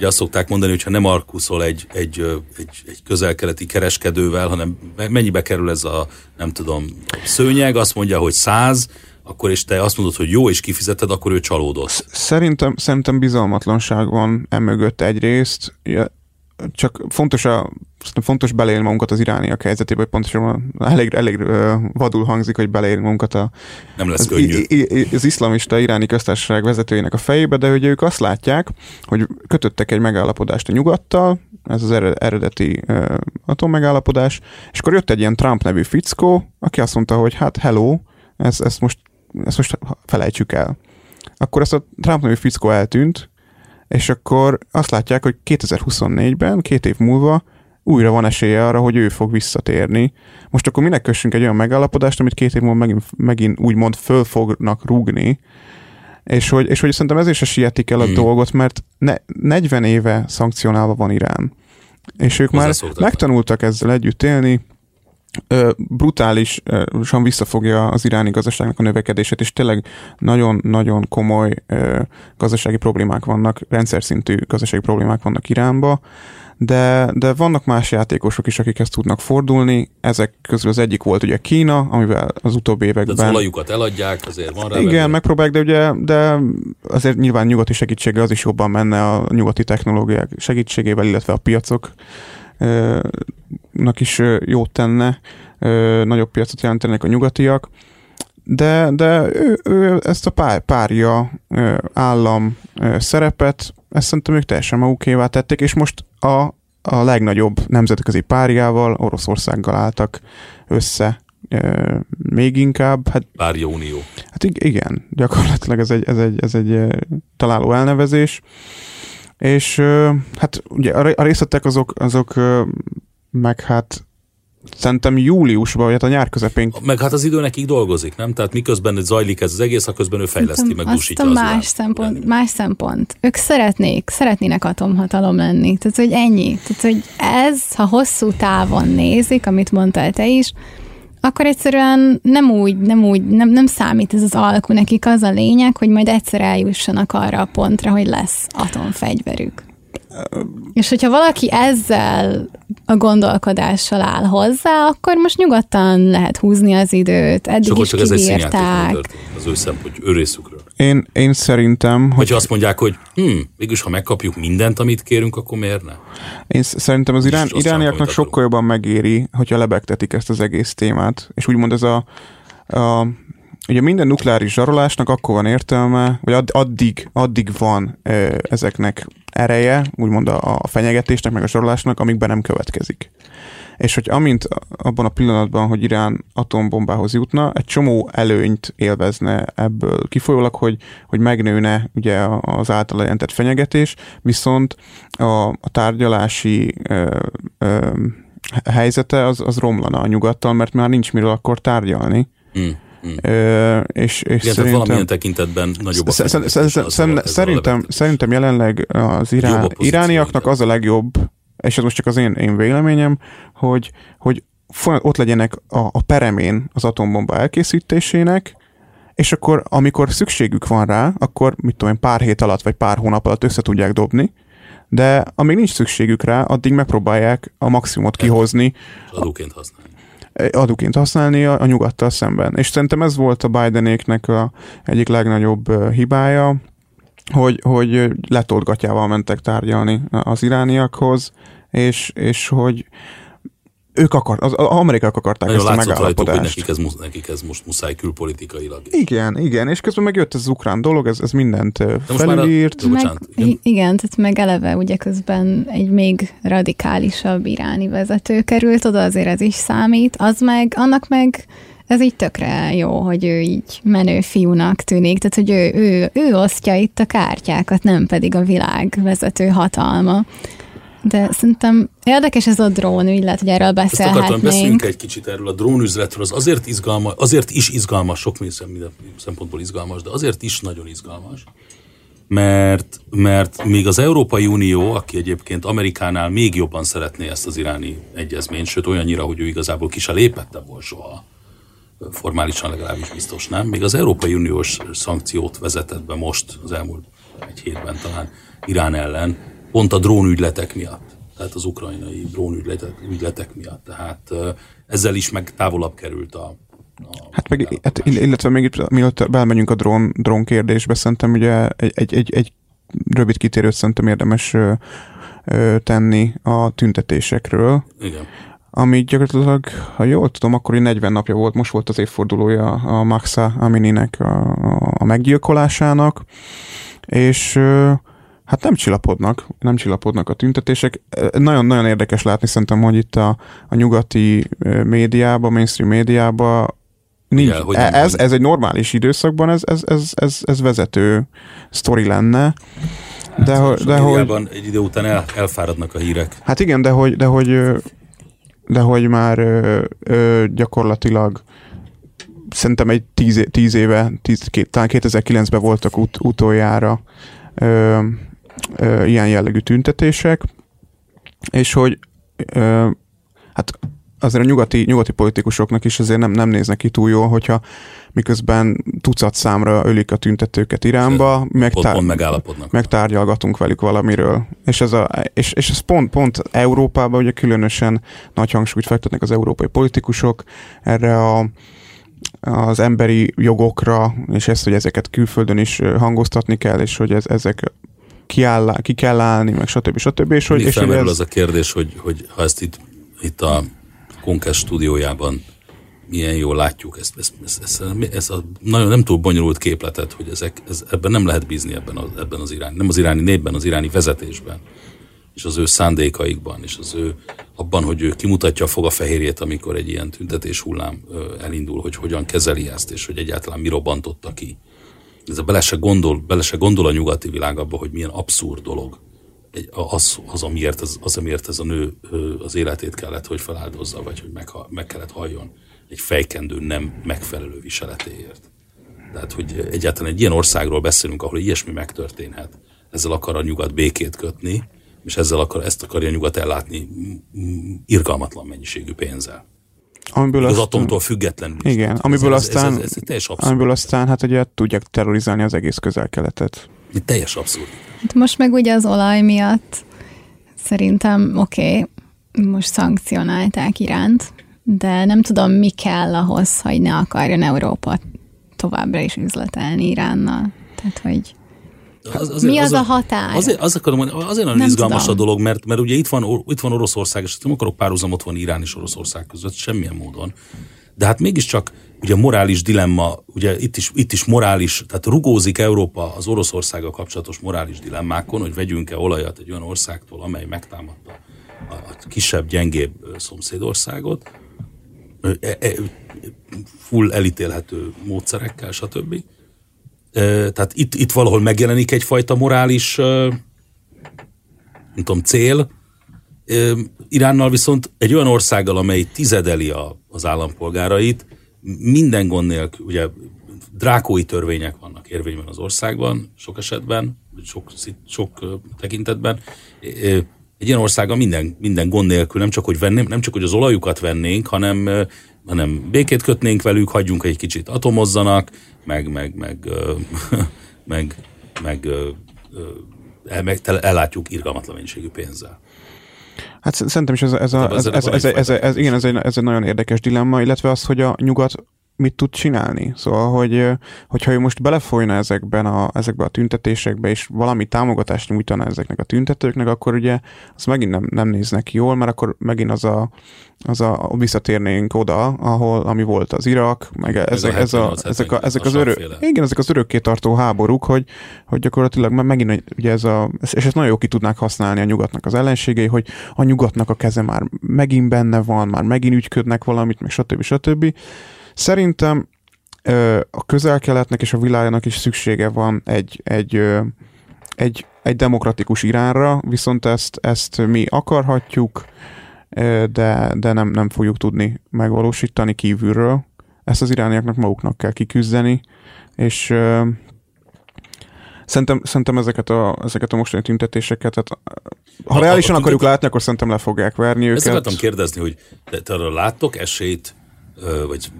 Ugye azt szokták mondani, hogy ha nem arkuszol egy, egy, egy, egy közelkeleti kereskedővel, hanem mennyibe kerül ez a, nem tudom, szőnyeg, azt mondja, hogy száz, akkor és te azt mondod, hogy jó, és kifizeted, akkor ő csalódott. Szerintem, szerintem bizalmatlanság van emögött egyrészt csak fontos, a, fontos beleélni magunkat az irániak helyzetébe, hogy pontosan elég, elég vadul hangzik, hogy beleélni magunkat a, Nem lesz az, könnyű. az iszlamista iráni köztársaság vezetőjének a fejébe, de hogy ők azt látják, hogy kötöttek egy megállapodást a nyugattal, ez az eredeti uh, atommegállapodás, és akkor jött egy ilyen Trump nevű fickó, aki azt mondta, hogy hát hello, ezt, ezt, most, ezt most felejtsük el. Akkor ezt a Trump nevű fickó eltűnt, és akkor azt látják, hogy 2024-ben, két év múlva újra van esélye arra, hogy ő fog visszatérni. Most akkor minek kössünk egy olyan megállapodást, amit két év múlva megint, megint úgymond föl fognak rúgni, és hogy, és hogy szerintem ezért se sietik el a hmm. dolgot, mert ne, 40 éve szankcionálva van Irán. És ők már megtanultak ezzel együtt élni, brutálisan visszafogja az iráni gazdaságnak a növekedését, és tényleg nagyon-nagyon komoly gazdasági problémák vannak, rendszer szintű gazdasági problémák vannak Iránba, de, de vannak más játékosok is, akik ezt tudnak fordulni. Ezek közül az egyik volt ugye Kína, amivel az utóbbi években... De az olajukat eladják, azért van rá Igen, belül. megpróbálják, de ugye de azért nyilván nyugati segítsége az is jobban menne a nyugati technológiák segítségével, illetve a piacok is jót tenne, nagyobb piacot jelentenek a nyugatiak, de, de ő, ő ezt a pár, párja állam szerepet, ezt szerintem ők teljesen magukévá tették, és most a, a legnagyobb nemzetközi párjával, Oroszországgal álltak össze még inkább. Hát, Párja Unió. Hát igen, gyakorlatilag ez egy, ez egy, ez egy találó elnevezés. És hát ugye a részletek azok, azok meg hát szerintem júliusban, vagy hát a nyár közepén. Meg hát az idő nekik dolgozik, nem? Tehát miközben zajlik ez az egész, a közben ő fejleszti, meg dúsítja az más szempont, lenni. más szempont. Ők szeretnék, szeretnének atomhatalom lenni. Tehát, hogy ennyi. Tehát, hogy ez, ha hosszú távon nézik, amit mondtál te is, akkor egyszerűen nem úgy, nem úgy, nem, nem számít ez az alkú, nekik az a lényeg, hogy majd egyszer eljussanak arra a pontra, hogy lesz atomfegyverük. És hogyha valaki ezzel a gondolkodással áll hozzá, akkor most nyugodtan lehet húzni az időt. Eddig is csak ez egy az ő szempont, ő részükről. Én, én szerintem... Hogy... Hogyha azt mondják, hogy hm, mégis ha megkapjuk mindent, amit kérünk, akkor miért ne? Én szerintem az irán, irániaknak sokkal jobban megéri, hogyha lebegtetik ezt az egész témát. És úgymond ez a, a ugye minden nukleáris zsarolásnak akkor van értelme, vagy addig, addig van ö, ezeknek ereje, úgymond a, a fenyegetésnek, meg a zsarolásnak, amikben nem következik. És hogy amint abban a pillanatban, hogy Irán atombombához jutna, egy csomó előnyt élvezne ebből kifolyólag, hogy, hogy megnőne ugye az általa jelentett fenyegetés, viszont a, a tárgyalási ö, ö, helyzete az, az romlana a nyugattal, mert már nincs miről akkor tárgyalni. Mm Mm. Ö, és, és Igen, szerintem, valamilyen tekintetben nagyobb a Szerintem, szerintem jelenleg az irán, irániaknak az a legjobb, és ez most csak az én, én véleményem, hogy, hogy ott legyenek a, a peremén az atombomba elkészítésének, és akkor, amikor szükségük van rá, akkor mit tudom én, pár hét alatt, vagy pár hónap alatt össze tudják dobni, de amíg nincs szükségük rá, addig megpróbálják a maximumot kihozni. Adóként használni adóként használni a, a nyugattal szemben. És szerintem ez volt a Bidenéknek a egyik legnagyobb hibája, hogy, hogy letolgatjával mentek tárgyalni az irániakhoz, és, és hogy ők akart, az, az amerikaiak akarták Nagyon ezt a megállapodást. hogy nekik ez, nekik ez most muszáj külpolitikailag. Igen, igen, és közben megjött ez az ukrán dolog, ez, ez mindent felülírt. Meg, igen. igen, tehát meg eleve ugye közben egy még radikálisabb iráni vezető került oda, azért ez is számít, az meg, annak meg ez így tökre jó, hogy ő így menő fiúnak tűnik, tehát hogy ő, ő, ő osztja itt a kártyákat, nem pedig a világ vezető hatalma. De szerintem érdekes ez a drón ügylet, hogy erről beszélhetnénk. Ezt akartam, beszéljünk egy kicsit erről a drónüzletről. Az azért, izgalmas, azért is izgalmas, sok szempontból izgalmas, de azért is nagyon izgalmas, mert, mert még az Európai Unió, aki egyébként Amerikánál még jobban szeretné ezt az iráni egyezményt, sőt olyannyira, hogy ő igazából ki se lépett ebből soha, formálisan legalábbis biztos nem, még az Európai Uniós szankciót vezetett be most, az elmúlt egy hétben talán Irán ellen, pont a drónügyletek miatt, tehát az ukrajnai drónügyletek ügyletek miatt. Tehát ezzel is meg távolabb került a, a Hát meg, hát, illetve még itt, mielőtt belmegyünk a drón, drón kérdésbe, szerintem ugye egy, egy, egy, egy rövid kitérőt szerintem érdemes ö, ö, tenni a tüntetésekről. Igen. Ami gyakorlatilag, ha jól tudom, akkor 40 napja volt, most volt az évfordulója a Maxa Amininek a, a meggyilkolásának, és Hát nem csillapodnak, nem csillapodnak a tüntetések. Nagyon-nagyon érdekes látni szerintem, hogy itt a, a nyugati médiában, mainstream médiában nincs, Igen, hogy e- ez, ez egy normális időszakban, ez, ez, ez, ez, ez vezető sztori lenne. Hát de, ho, de hogy, egy idő után el, elfáradnak a hírek. Hát igen, de hogy, de hogy, de hogy már ö, ö, gyakorlatilag szerintem egy tíz, tíz éve, tíz, két, talán 2009-ben voltak ut, utoljára ö, ilyen jellegű tüntetések, és hogy hát azért a nyugati, nyugati politikusoknak is azért nem, nem néznek ki túl jól, hogyha miközben tucat számra ölik a tüntetőket Iránba, megtár, pont megtárgyalgatunk velük valamiről. És ez, a, és, és ez pont, pont Európában ugye különösen nagy hangsúlyt fektetnek az európai politikusok erre a az emberi jogokra, és ezt, hogy ezeket külföldön is hangoztatni kell, és hogy ez, ezek kiáll, ki kell állni, meg stb. stb. És hogy, és hogy ez... az a kérdés, hogy, hogy ha ezt itt, itt a Konkes stúdiójában milyen jól látjuk ezt, ezt, ezt, ezt, ezt a nagyon nem túl bonyolult képletet, hogy ezek, ez, ebben nem lehet bízni ebben, a, ebben az irány, nem az iráni népben, az iráni vezetésben, és az ő szándékaikban, és az ő abban, hogy ő kimutatja a fogafehérjét, amikor egy ilyen tüntetés hullám elindul, hogy hogyan kezeli ezt, és hogy egyáltalán mi robbantotta ki. Ez a bele se gondol, bele se gondol a nyugati világ abba, hogy milyen abszurd dolog egy, az, az, amiért, az, az, amiért ez a nő az életét kellett, hogy feláldozza, vagy hogy meg, meg kellett halljon egy fejkendő nem megfelelő viseletéért. Tehát, hogy egyáltalán egy ilyen országról beszélünk, ahol ilyesmi megtörténhet. Ezzel akar a nyugat békét kötni, és ezzel akar, ezt akarja a nyugat ellátni irgalmatlan mennyiségű pénzzel. Amiből az atomtól függetlenül. Igen, amiből ez, aztán, ez, ez, ez, ez amiből aztán hát ugye tudják terrorizálni az egész közel-keletet. Teljes abszurd. Hát most meg ugye az olaj miatt szerintem oké, okay, most szankcionálták Iránt, de nem tudom, mi kell ahhoz, hogy ne akarjon Európa továbbra is üzletelni Iránnal. Tehát, hogy az, azért, mi az, az a határ? Azért, az akarom mondani, azért nagyon nem izgalmas tudom. a dolog, mert, mert ugye itt van, itt van Oroszország, és nem akarok párhuzamot van Irán és Oroszország között, semmilyen módon. De hát mégiscsak ugye morális dilemma, ugye itt is, itt is morális, tehát rugózik Európa az Oroszországgal kapcsolatos morális dilemmákon, hogy vegyünk-e olajat egy olyan országtól, amely megtámadta a, a kisebb, gyengébb szomszédországot, e, e, full elítélhető módszerekkel, stb. Tehát itt, itt valahol megjelenik egyfajta morális nem tudom, cél. Iránnal viszont egy olyan országgal, amely tizedeli a, az állampolgárait, minden gond nélkül, ugye drákói törvények vannak érvényben az országban, sok esetben, sok, sok tekintetben. Egy ilyen országgal minden, minden gond nélkül, nem csak, hogy venném, nem csak, hogy az olajukat vennénk, hanem, hanem békét kötnénk velük, hagyjunk egy kicsit atomozzanak, meg, meg, meg, meg, meg, meg, meg ellátjuk irgalmatlan mennyiségű pénzzel. Hát szerintem is ez, ez, a, ez, ez, ez, ez, ez, igen, ez egy, ez egy nagyon érdekes dilemma, illetve az, hogy a nyugat mit tud csinálni. Szóval, hogy, hogyha ő most belefolyna ezekben a, ezekbe a tüntetésekbe, és valami támogatást nyújtana ezeknek a tüntetőknek, akkor ugye az megint nem, nem néznek jól, mert akkor megint az a, az a visszatérnénk oda, ahol, ami volt az Irak, meg ez, ez, a, ez a, ezek, a, ezek az örök, igen, ezek az örökké tartó háborúk, hogy, hogy gyakorlatilag megint ugye ez a, és ezt nagyon jó ki tudnák használni a nyugatnak az ellenségei, hogy a nyugatnak a keze már megint benne van, már megint ügyködnek valamit, meg stb. stb. Szerintem a közel-keletnek és a világnak is szüksége van egy, egy, egy, egy demokratikus iránra, viszont ezt, ezt mi akarhatjuk, de, de nem, nem fogjuk tudni megvalósítani kívülről. Ezt az irániaknak maguknak kell kiküzdeni, és Szerintem, szerintem ezeket, a, ezeket a mostani tüntetéseket, tehát, ha a, reálisan a, akarjuk látni, akkor szerintem le fogják verni őket. Ezt akartam kérdezni, hogy te, te arra láttok esélyt, vagy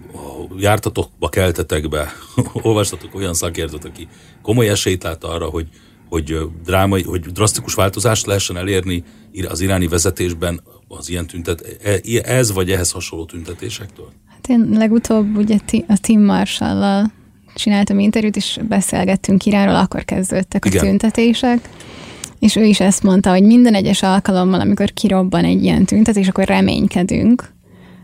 jártatokba, keltetekbe, olvastatok olyan szakértőt, aki komoly esélyt lát arra, hogy, hogy drámai, hogy drasztikus változást lehessen elérni az iráni vezetésben az ilyen tüntet, e, ez vagy ehhez hasonló tüntetésektől? Hát én legutóbb ugye a Tim Marshall-lal csináltam interjút, és beszélgettünk Iránról, akkor kezdődtek Igen. a tüntetések. És ő is ezt mondta, hogy minden egyes alkalommal, amikor kirobban egy ilyen tüntetés, akkor reménykedünk,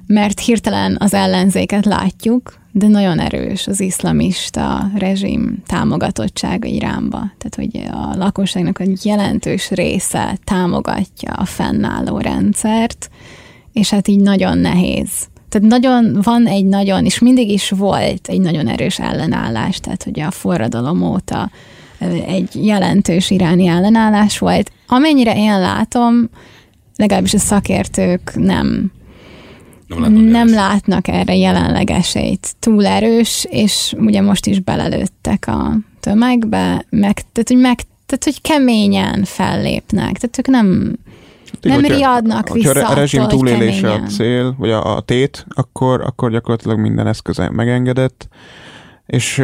mert hirtelen az ellenzéket látjuk, de nagyon erős az iszlamista rezsim támogatottsága Iránba. Tehát, hogy a lakosságnak egy jelentős része támogatja a fennálló rendszert, és hát így nagyon nehéz. Tehát nagyon, van egy nagyon, és mindig is volt egy nagyon erős ellenállás, tehát hogy a forradalom óta egy jelentős iráni ellenállás volt. Amennyire én látom, legalábbis a szakértők nem nem, látnak, nem látnak erre jelenleg esélyt. Túl erős, és ugye most is belelőttek a tömegbe, meg, tehát, hogy meg, tehát, hogy keményen fellépnek. Tehát ők nem, Nem Hogyha- riadnak hogyha vissza a rezsim attól, túlélése a keményen. cél, vagy a, a tét, akkor, akkor gyakorlatilag minden eszköze megengedett. És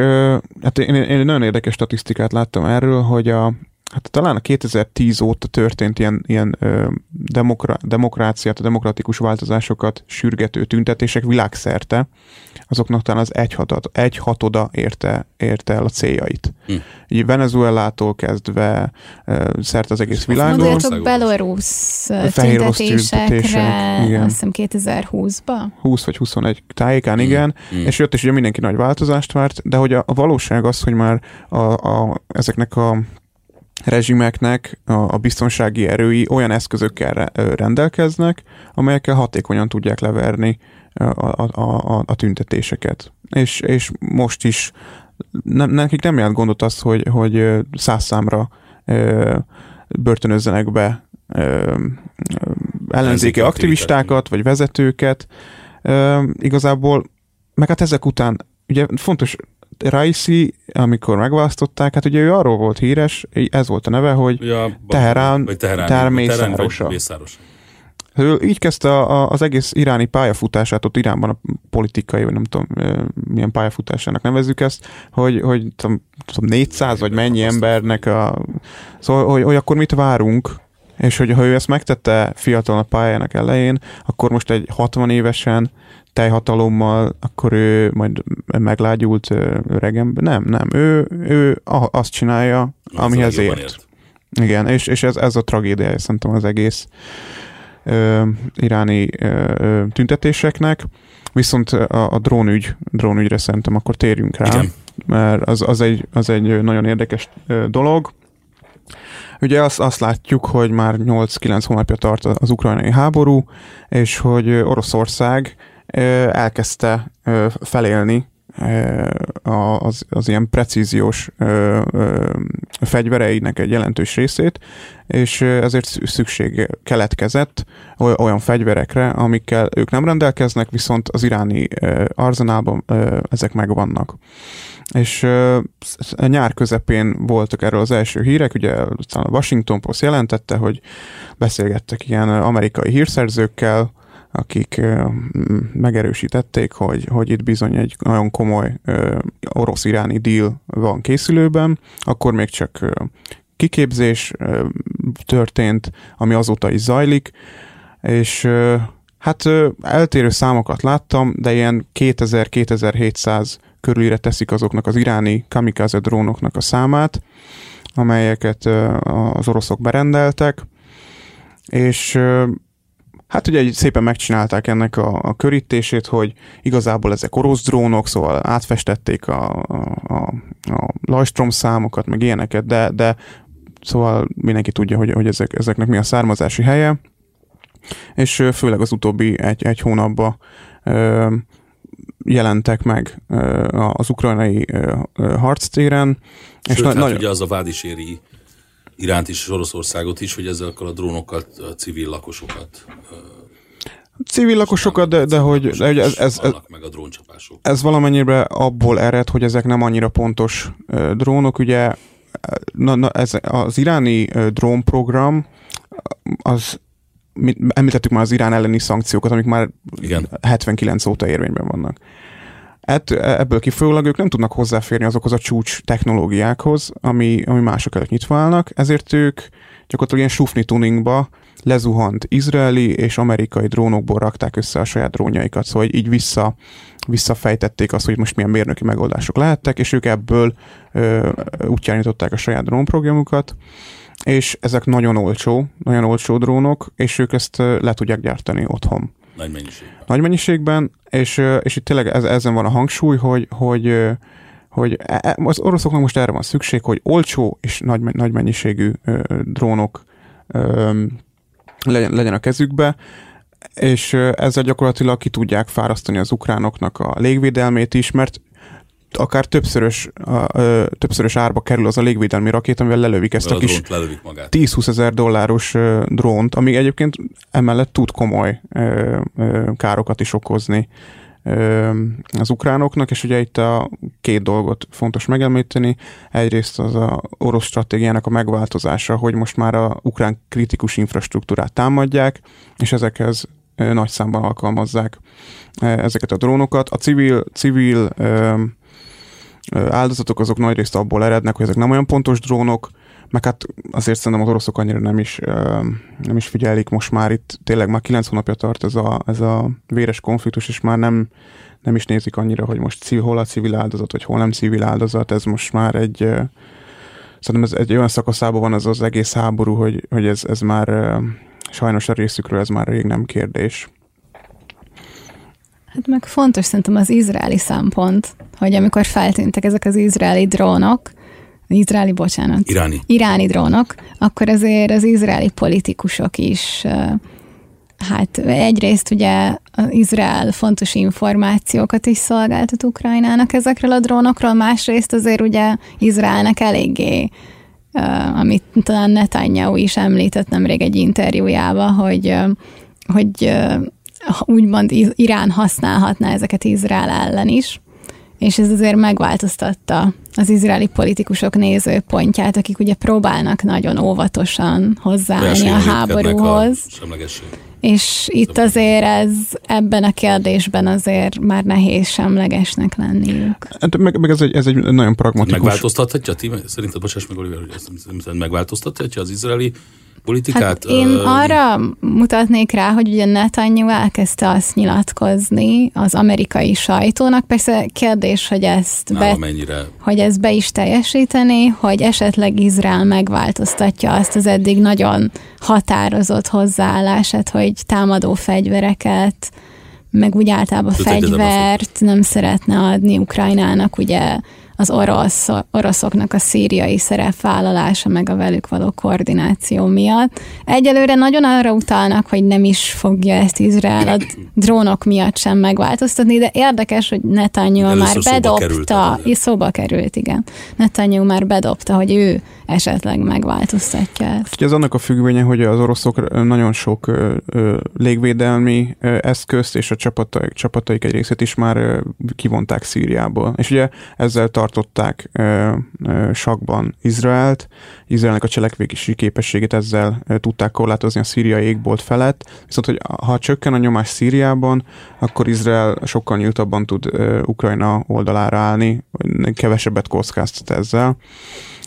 hát én, én nagyon érdekes statisztikát láttam erről, hogy a, hát talán a 2010 óta történt ilyen, ilyen ö, demokra, demokráciát, a demokratikus változásokat sürgető tüntetések világszerte, azoknak talán az egyhatod, egyhatoda érte, érte el a céljait. Hm. Így Venezuelától kezdve ö, szerte az egész Világon. Mondjátok. Belarus tüntetésekre, igen. azt hiszem 2020-ba. 20 vagy 21 tájékán, Mm, igen, mm. és jött is ugye mindenki nagy változást várt, de hogy a, a valóság az, hogy már a, a, ezeknek a rezsimeknek a, a biztonsági erői olyan eszközökkel rendelkeznek, amelyekkel hatékonyan tudják leverni a, a, a, a, tüntetéseket. És, és most is nem, nekik nem jelent gondot az, hogy, hogy száz számra ö, börtönözzenek be ö, ellenzéki aktivistákat, vagy vezetőket. Ö, igazából, meg hát ezek után, ugye fontos, Raisi, amikor megválasztották, hát ugye ő arról volt híres, ez volt a neve, hogy Ja, Teherán- vagy Teherán, Teherán mészárosa. Mészárosa. ő így kezdte a, a, az egész iráni pályafutását, ott Iránban a politikai, vagy nem tudom, milyen pályafutásának nevezzük ezt, hogy, hogy tudom, tudom, 400 vagy mennyi embernek a... Szóval, hogy, hogy akkor mit várunk, és hogy ha ő ezt megtette fiatalon a pályának elején, akkor most egy 60 évesen teljhatalommal, akkor ő majd meglágyult ö, öreg ember. Nem, nem. Ő, ő azt csinálja, amihez legjobban ért. Igen, és, és ez, ez a tragédiája szerintem az egész ö, iráni ö, tüntetéseknek. Viszont a, a drónügy, drónügyre szerintem akkor térjünk rá, Igen. mert az, az, egy, az egy nagyon érdekes dolog. Ugye azt, azt látjuk, hogy már 8-9 hónapja tart az ukrajnai háború, és hogy Oroszország elkezdte felélni az, az ilyen precíziós fegyvereinek egy jelentős részét, és ezért szü- szükség keletkezett oly- olyan fegyverekre, amikkel ők nem rendelkeznek, viszont az iráni arzenálban ezek megvannak. És a nyár közepén voltak erről az első hírek, ugye aztán a Washington Post jelentette, hogy beszélgettek ilyen amerikai hírszerzőkkel, akik megerősítették, hogy, hogy itt bizony egy nagyon komoly orosz-iráni deal van készülőben, akkor még csak kiképzés történt, ami azóta is zajlik, és hát eltérő számokat láttam, de ilyen 2000-2700 körülire teszik azoknak az iráni kamikaze drónoknak a számát, amelyeket az oroszok berendeltek, és Hát ugye így szépen megcsinálták ennek a, a körítését, hogy igazából ezek orosz drónok, szóval átfestették a, a, a, Lajstrom számokat, meg ilyeneket, de, de szóval mindenki tudja, hogy, hogy ezek, ezeknek mi a származási helye, és főleg az utóbbi egy, egy hónapban jelentek meg az ukrajnai harctéren. És Sőt, na- hát nagyon- ugye az a vád is éri Iránt is és Oroszországot is, hogy ezekkel a drónokkal a civil lakosokat Civil lakosokat, de, de hogy de, hogy ez, ez, ez, halnak meg a dróncsapások. ez valamennyire abból ered, hogy ezek nem annyira pontos drónok. Ugye na, na, ez, az iráni drónprogram, az említettük már az Irán elleni szankciókat, amik már Igen. 79 óta érvényben vannak. Et, ebből kifolyólag ők nem tudnak hozzáférni azokhoz a csúcs technológiákhoz, ami, ami mások előtt nyitva állnak, ezért ők gyakorlatilag ilyen sufni tuningba lezuhant izraeli és amerikai drónokból rakták össze a saját drónjaikat, szóval így vissza, visszafejtették azt, hogy most milyen mérnöki megoldások lehettek, és ők ebből ö, útján nyitották a saját drónprogramjukat, és ezek nagyon olcsó, nagyon olcsó drónok, és ők ezt le tudják gyártani otthon Nagy mennyiség. nagy mennyiségben, és, és itt tényleg ez, ezen van a hangsúly, hogy, hogy, hogy e- e- az oroszoknak most erre van szükség, hogy olcsó és nagy, nagy mennyiségű drónok legyen, legyen a kezükbe, és ezzel gyakorlatilag ki tudják fárasztani az ukránoknak a légvédelmét is, mert akár többszörös, ö, többszörös árba kerül az a légvédelmi rakét, amivel lelövik ezt a a kis drónt lelövik magát. 10-20 ezer dolláros ö, drónt, ami egyébként emellett tud komoly ö, ö, károkat is okozni az ukránoknak, és ugye itt a két dolgot fontos megemlíteni. Egyrészt az a orosz stratégiának a megváltozása, hogy most már a ukrán kritikus infrastruktúrát támadják, és ezekhez nagy számban alkalmazzák ezeket a drónokat. A civil, civil áldozatok azok nagyrészt abból erednek, hogy ezek nem olyan pontos drónok, meg hát azért szerintem az oroszok annyira nem is, nem is figyelik most már itt, tényleg már kilenc hónapja tart ez a, ez a véres konfliktus, és már nem, nem is nézik annyira, hogy most civil, hol a civil áldozat, vagy hol nem civil áldozat, ez most már egy szerintem ez egy olyan szakaszában van az az egész háború, hogy, hogy ez, ez már sajnos a részükről ez már rég nem kérdés. Hát meg fontos szerintem az izraeli szempont, hogy amikor feltűntek ezek az izraeli drónok, izraeli, bocsánat. Iráni. Iráni drónok, akkor azért az izraeli politikusok is hát egyrészt ugye az Izrael fontos információkat is szolgáltat Ukrajnának ezekről a drónokról, másrészt azért ugye Izraelnek eléggé, amit talán Netanyahu is említett nemrég egy interjújában, hogy, hogy úgymond Irán használhatná ezeket Izrael ellen is és ez azért megváltoztatta az izraeli politikusok nézőpontját, akik ugye próbálnak nagyon óvatosan hozzáállni a háborúhoz. És itt azért ez ebben a kérdésben azért már nehéz semlegesnek lenniük. Hát meg, meg ez, egy, ez egy nagyon pragmatikus... Megváltoztathatja, ti? Szerinted, bocsáss meg, Oliver, hogy ezt megváltoztathatja az izraeli politikát? Hát én uh, arra mutatnék rá, hogy ugye Netanyahu elkezdte azt nyilatkozni az amerikai sajtónak, persze kérdés, hogy ezt, be, hogy ezt be is teljesíteni, hogy esetleg Izrael megváltoztatja azt az eddig nagyon határozott hozzáállását, hogy támadó fegyvereket, meg úgy általában fegyvert nem szeretne adni Ukrajnának, ugye az orosz, oroszoknak a szíriai szerepvállalása, meg a velük való koordináció miatt. Egyelőre nagyon arra utalnak, hogy nem is fogja ezt Izrael a drónok miatt sem megváltoztatni, de érdekes, hogy Netanyahu már bedobta, és szóba került, igen. Netanyahu már bedobta, hogy ő esetleg megváltoztatja ezt. Ez annak a függvénye, hogy az oroszok nagyon sok légvédelmi eszközt és a csapataik, csapataik egy részét is már kivonták Szíriából. És ugye ezzel tartották ö, ö, sakban Izraelt, Izraelnek a cselekvési képességét ezzel ö, tudták korlátozni a szíriai égbolt felett, viszont hogy ha csökken a nyomás Szíriában, akkor Izrael sokkal nyíltabban tud ö, Ukrajna oldalára állni, kevesebbet kockáztat ezzel.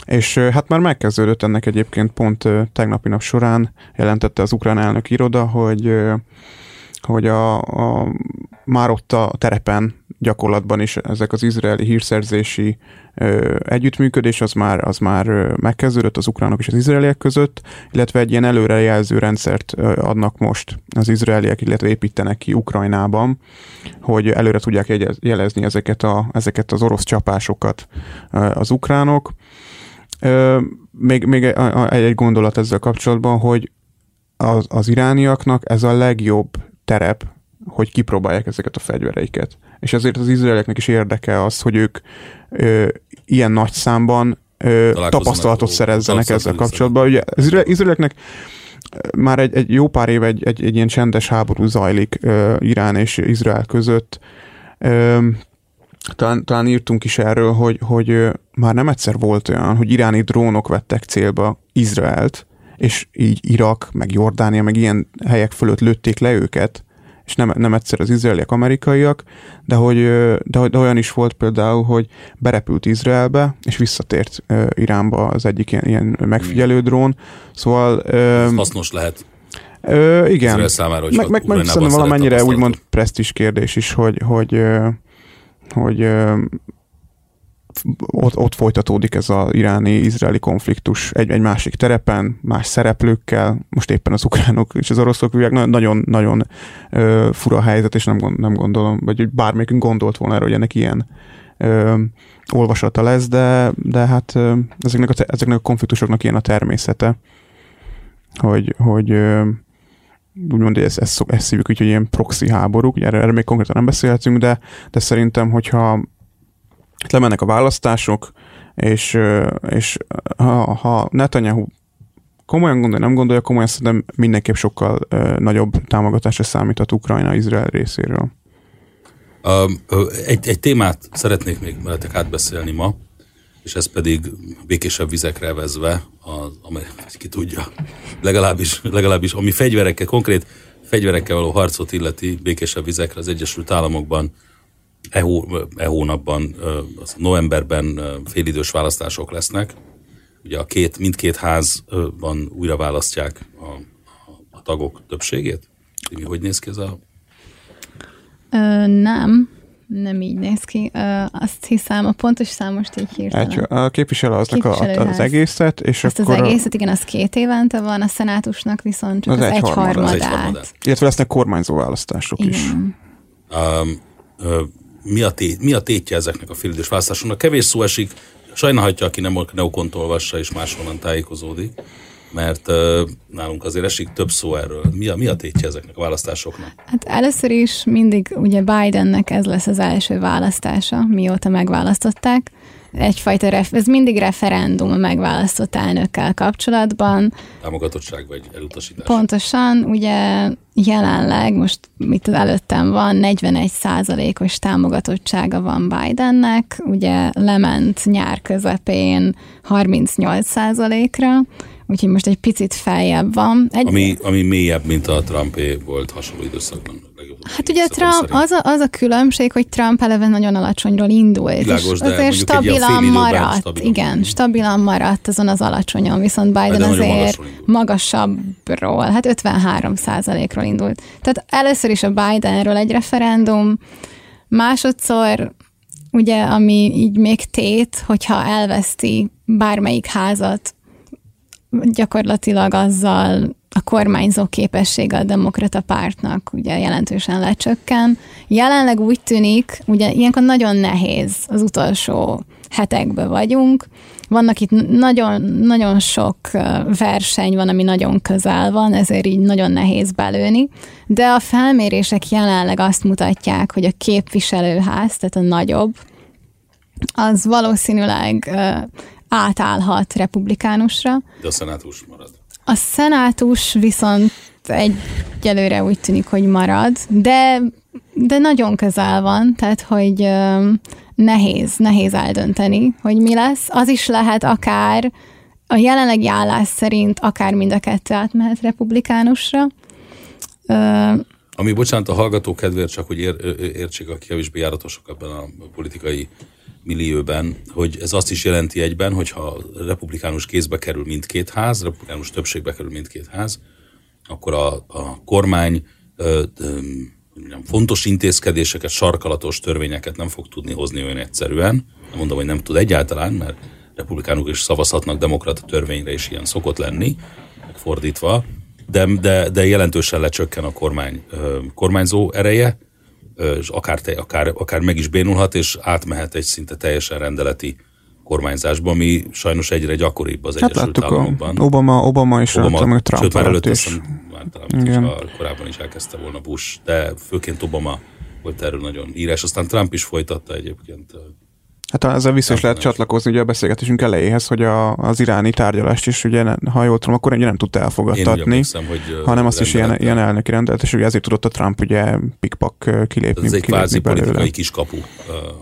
És hát már megkezdődött ennek egyébként pont tegnapi nap során jelentette az ukrán elnök iroda, hogy hogy a, a, már ott a terepen gyakorlatban is ezek az izraeli hírszerzési ö, együttműködés az már, az már megkezdődött az ukránok és az izraeliek között, illetve egy ilyen előrejelző rendszert adnak most az izraeliek, illetve építenek ki Ukrajnában, hogy előre tudják jelezni ezeket, a, ezeket az orosz csapásokat az ukránok. Még, még egy gondolat ezzel kapcsolatban, hogy az, az irániaknak ez a legjobb terep, hogy kipróbálják ezeket a fegyvereiket. És ezért az izraelieknek is érdeke az, hogy ők ö, ilyen nagy számban ö, tapasztalatot szerezzenek ezzel kapcsolatban. Ugye az izraelieknek már egy, egy jó pár év egy, egy, egy ilyen csendes háború zajlik ö, Irán és Izrael között. Ö, talán, talán írtunk is erről, hogy, hogy már nem egyszer volt olyan, hogy iráni drónok vettek célba Izraelt, és így Irak, meg Jordánia, meg ilyen helyek fölött lőtték le őket, és nem, nem egyszer az izraeliek, amerikaiak, de hogy, de, de olyan is volt például, hogy berepült Izraelbe, és visszatért Iránba az egyik ilyen, ilyen megfigyelő drón. Szóval... Uh, hasznos lehet. Uh, igen. Izrael számára, hogy meg, meg, meg szerintem valamennyire úgymond presztis kérdés is, hogy, hogy uh, hogy ott, ott folytatódik ez az iráni-izraeli konfliktus egy, egy másik terepen, más szereplőkkel, most éppen az ukránok és az oroszok nagyon-nagyon fura helyzet, és nem, nem gondolom, vagy bármelyikünk gondolt volna erre, hogy ennek ilyen ö, olvasata lesz, de, de hát ö, ezeknek, a, ezeknek a konfliktusoknak ilyen a természete, hogy, hogy ö, úgymond ezt, ezt, ezt szívjuk úgy, hogy ilyen proxy háborúk, ugye erre, erre még konkrétan nem beszélhetünk, de, de szerintem, hogyha lemennek a választások, és, és ha, ha Netanyahu komolyan gondolja, nem gondolja komolyan, szerintem mindenképp sokkal nagyobb támogatásra számíthat Ukrajna Izrael részéről. Egy, egy témát szeretnék még veletek átbeszélni ma, és ez pedig békésebb vizekre vezve, az, amely ki tudja, legalábbis, legalábbis ami fegyverekkel, konkrét fegyverekkel való harcot illeti békésebb vizekre az Egyesült Államokban e, hó, e hónapban, novemberben félidős választások lesznek. Ugye a két, mindkét házban újra választják a, a, a tagok többségét. Mi, hogy néz ki ez a... Ö, nem, nem így néz ki. Ö, azt hiszem, a pontos szám most így hirtelen. Egy, a képviselő aznak a, az egészet, és azt akkor... az egészet, igen, az két évente van, a szenátusnak viszont csak Az az, egy harmadát. Az egy harmadát. Illetve lesznek kormányzó választások is. Igen. Um, ö, mi, a tét, mi a tétje ezeknek a félidős választásoknak? Kevés szó esik, sajnálhatja, aki nem Neokont olvassa és máshonnan tájékozódik, mert uh, nálunk azért esik több szó erről. Mi a, mi a tétje ezeknek a választásoknak? Hát először is mindig ugye Bidennek ez lesz az első választása, mióta megválasztották. Egyfajta, ref, ez mindig referendum a megválasztott elnökkel kapcsolatban. Támogatottság vagy elutasítás? Pontosan, ugye jelenleg, most mit előttem van, 41 százalékos támogatottsága van Bidennek, ugye lement nyár közepén 38 százalékra, úgyhogy most egy picit feljebb van. Egy, Ami, ami mélyebb, mint a Trumpé volt hasonló időszakban. Hát ugye Trump, az a, az a különbség, hogy Trump eleve nagyon alacsonyról indult, Világos, és de azért stabilan maradt. stabilan. Igen, stabilan maradt azon az alacsonyon, viszont Biden Biden nagyon azért magasabbról, hát 53 százalékról indult. Tehát először is a Bidenről egy referendum, másodszor ugye, ami így még tét, hogyha elveszti bármelyik házat, gyakorlatilag azzal a kormányzó képessége a demokrata pártnak ugye jelentősen lecsökken. Jelenleg úgy tűnik, ugye ilyenkor nagyon nehéz, az utolsó hetekben vagyunk, vannak itt nagyon, nagyon sok verseny van, ami nagyon közel van, ezért így nagyon nehéz belőni, de a felmérések jelenleg azt mutatják, hogy a képviselőház, tehát a nagyobb, az valószínűleg átállhat republikánusra, De a szenátus marad. a szenátus viszont egyelőre úgy tűnik, hogy marad, de, de nagyon közel van, tehát hogy nehéz, nehéz eldönteni, hogy mi lesz. Az is lehet akár a jelenlegi állás szerint akár mind a kettő átmehet republikánusra. Ami, bocsánat, a hallgató kedvéért csak, hogy ér, értsék, akik kevésbé járatosok ebben a politikai millióben, hogy ez azt is jelenti egyben, hogyha republikánus kézbe kerül mindkét ház, republikánus többségbe kerül mindkét ház, akkor a, a kormány ö, ö, fontos intézkedéseket, sarkalatos törvényeket nem fog tudni hozni olyan egyszerűen. Nem mondom, hogy nem tud egyáltalán, mert republikánok is szavazhatnak demokrata törvényre, és ilyen szokott lenni, megfordítva, de, de, de jelentősen lecsökken a kormány, kormányzó ereje, és akár, te, akár, akár meg is bénulhat, és átmehet egy szinte teljesen rendeleti kormányzásba, ami sajnos egyre gyakoribb az Hát Egyesült láttuk, Államokban. a Obama, Obama is, Obama, meg Trump sőt, már előtt is. is. Már talán, Igen. ha korábban is elkezdte volna Bush, de főként Obama volt erről nagyon írás. Aztán Trump is folytatta egyébként. Hát ezzel vissza is lehet csatlakozni ugye a beszélgetésünk elejéhez, hogy a, az iráni tárgyalást is, ugye, ha jól tudom, akkor ugye nem tudta elfogadtatni, emlékszem, hogy hanem azt is ilyen, ilyen elnöki rendelet, és ugye ezért tudott a Trump ugye pikpak kilépni, Ez egy kvázi belőle. politikai kiskapu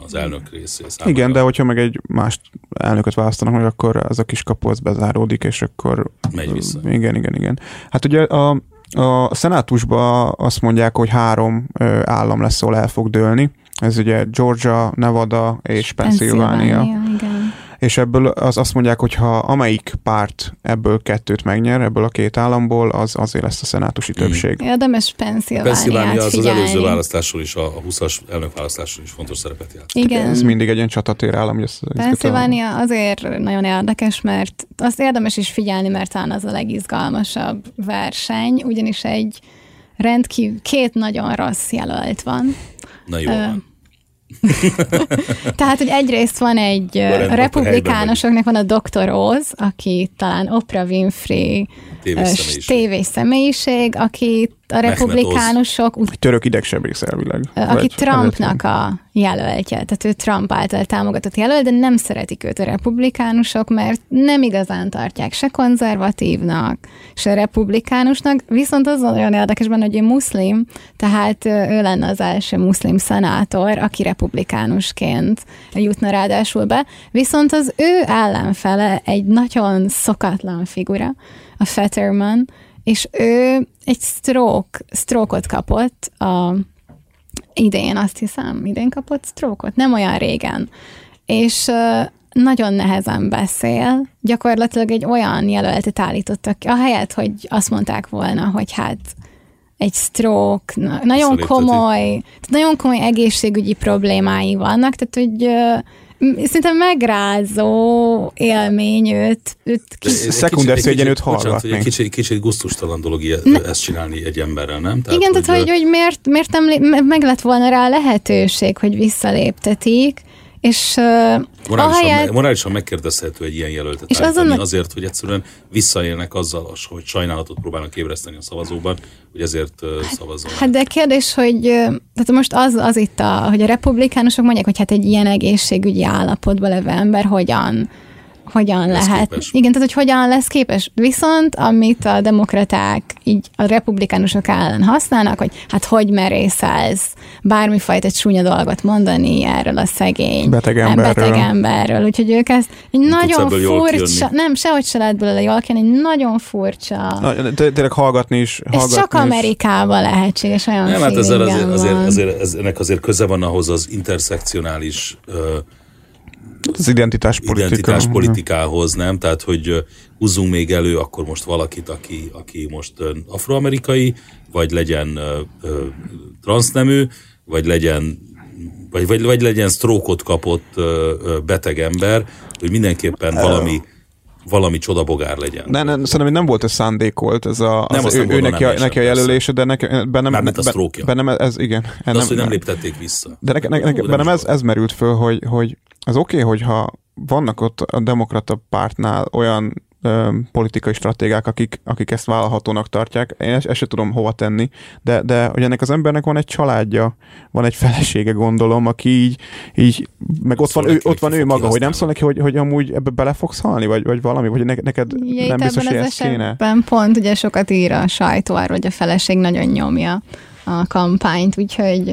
az elnök részéről. Igen, de hogyha meg egy más elnököt választanak meg, akkor az a kis kapu az bezáródik, és akkor... Megy vissza. Igen, igen, igen. Hát ugye a, a szenátusban azt mondják, hogy három állam lesz, ahol el fog dőlni. Ez ugye Georgia, Nevada és Pennsylvania. És ebből az azt mondják, hogy ha amelyik párt ebből kettőt megnyer, ebből a két államból, az azért lesz a szenátusi többség. Érdemes Pennsylvániát Pennsylvania az az előző választásról is, a a 20-as elnökválasztásról is fontos szerepet játszott. Igen. Ez mindig egy ilyen csatatér állam, hogy ezt, Pennsylvania azért nagyon érdekes, mert azt érdemes is figyelni, mert talán az a legizgalmasabb verseny, ugyanis egy rendkívül, két nagyon rossz jelölt van. Na jó, van. Tehát, hogy egyrészt van egy a republikánusoknak van a Dr. Oz, aki talán Oprah Winfrey Tévés személyiség. akit a republikánusok... Egy török idegsebész elvileg. Aki Vagy Trumpnak a jelöltje, tehát ő Trump által támogatott jelölt, de nem szeretik őt a republikánusok, mert nem igazán tartják se konzervatívnak, se republikánusnak, viszont az olyan érdekes benne, hogy ő muszlim, tehát ő lenne az első muszlim szenátor, aki republikánusként jutna ráadásul be, viszont az ő ellenfele egy nagyon szokatlan figura, a Fetterman, és ő egy stroke, stroke-ot kapott a idén, azt hiszem, idén kapott stroke-ot, nem olyan régen. És nagyon nehezen beszél, gyakorlatilag egy olyan jelöltet állítottak ki, ahelyett, hogy azt mondták volna, hogy hát egy stroke, nagyon komoly, nagyon komoly egészségügyi problémái vannak, tehát hogy Szerintem megrázó élmény őt. őt. Szekunder szégyen őt hallgatni. Egy kicsit, kicsit gusztustalan dolog ezt csinálni egy emberrel, nem? Tehát, Igen, hogy, tehát hogy, hogy miért, miért nem meg lett volna rá lehetőség, hogy visszaléptetik, és morálisan, ahelyett... morálisan megkérdezhető egy ilyen jelöltet és azon... azért, hogy egyszerűen visszaélnek azzal, hogy sajnálatot próbálnak ébreszteni a szavazóban, hogy ezért szavazzanak. Hát de kérdés, hogy tehát most az, az itt, a, hogy a republikánusok mondják, hogy hát egy ilyen egészségügyi állapotban levő ember hogyan hogyan lesz lehet. Képes. Igen, tehát hogy hogyan lesz képes. Viszont amit a demokraták így a republikánusok ellen használnak, hogy hát hogy merészelsz bármifajta csúnya dolgot mondani erről a szegény beteg emberről. Beteg emberről. Úgyhogy ők ezt egy nem nagyon furcsa, nem, sehogy se lehet belőle jól egy nagyon furcsa. Na, tényleg hallgatni is. Hallgatni ez csak Amerikában lehetséges, olyan Nem, hát ezzel azért, azért, azért, ez, ennek azért köze van ahhoz az interszekcionális uh, az identitás, identitás politikához, nem? Tehát, hogy húzzunk még elő akkor most valakit, aki, aki most afroamerikai, vagy legyen uh, transznemű, vagy legyen vagy, vagy, vagy legyen sztrókot kapott uh, beteg ember, hogy mindenképpen valami valami csodabogár legyen. Ne, ne, szerintem nem volt ez szándékolt, ez a, az nem, ő, ő neki, a, neki a jelölése, de neki, bennem, a. Bennem ez, igen. De nem, azt, hogy nem léptették vissza. De ne, ne, ne, bennem ez, ez merült föl, hogy, hogy az oké, okay, hogyha vannak ott a demokrata pártnál olyan ö, politikai stratégák, akik, akik ezt vállalhatónak tartják. Én ezt, ezt sem tudom hova tenni, de, de hogy ennek az embernek van egy családja, van egy felesége, gondolom, aki így, így meg ott van, ő, ott van ő maga, hogy nem szól neki, hogy, hogy amúgy ebbe bele fogsz halni, vagy, vagy valami, vagy ne, neked ja, nem biztos, hogy ezt kéne. pont ugye sokat ír a sajtó hogy a feleség nagyon nyomja a kampányt, úgyhogy...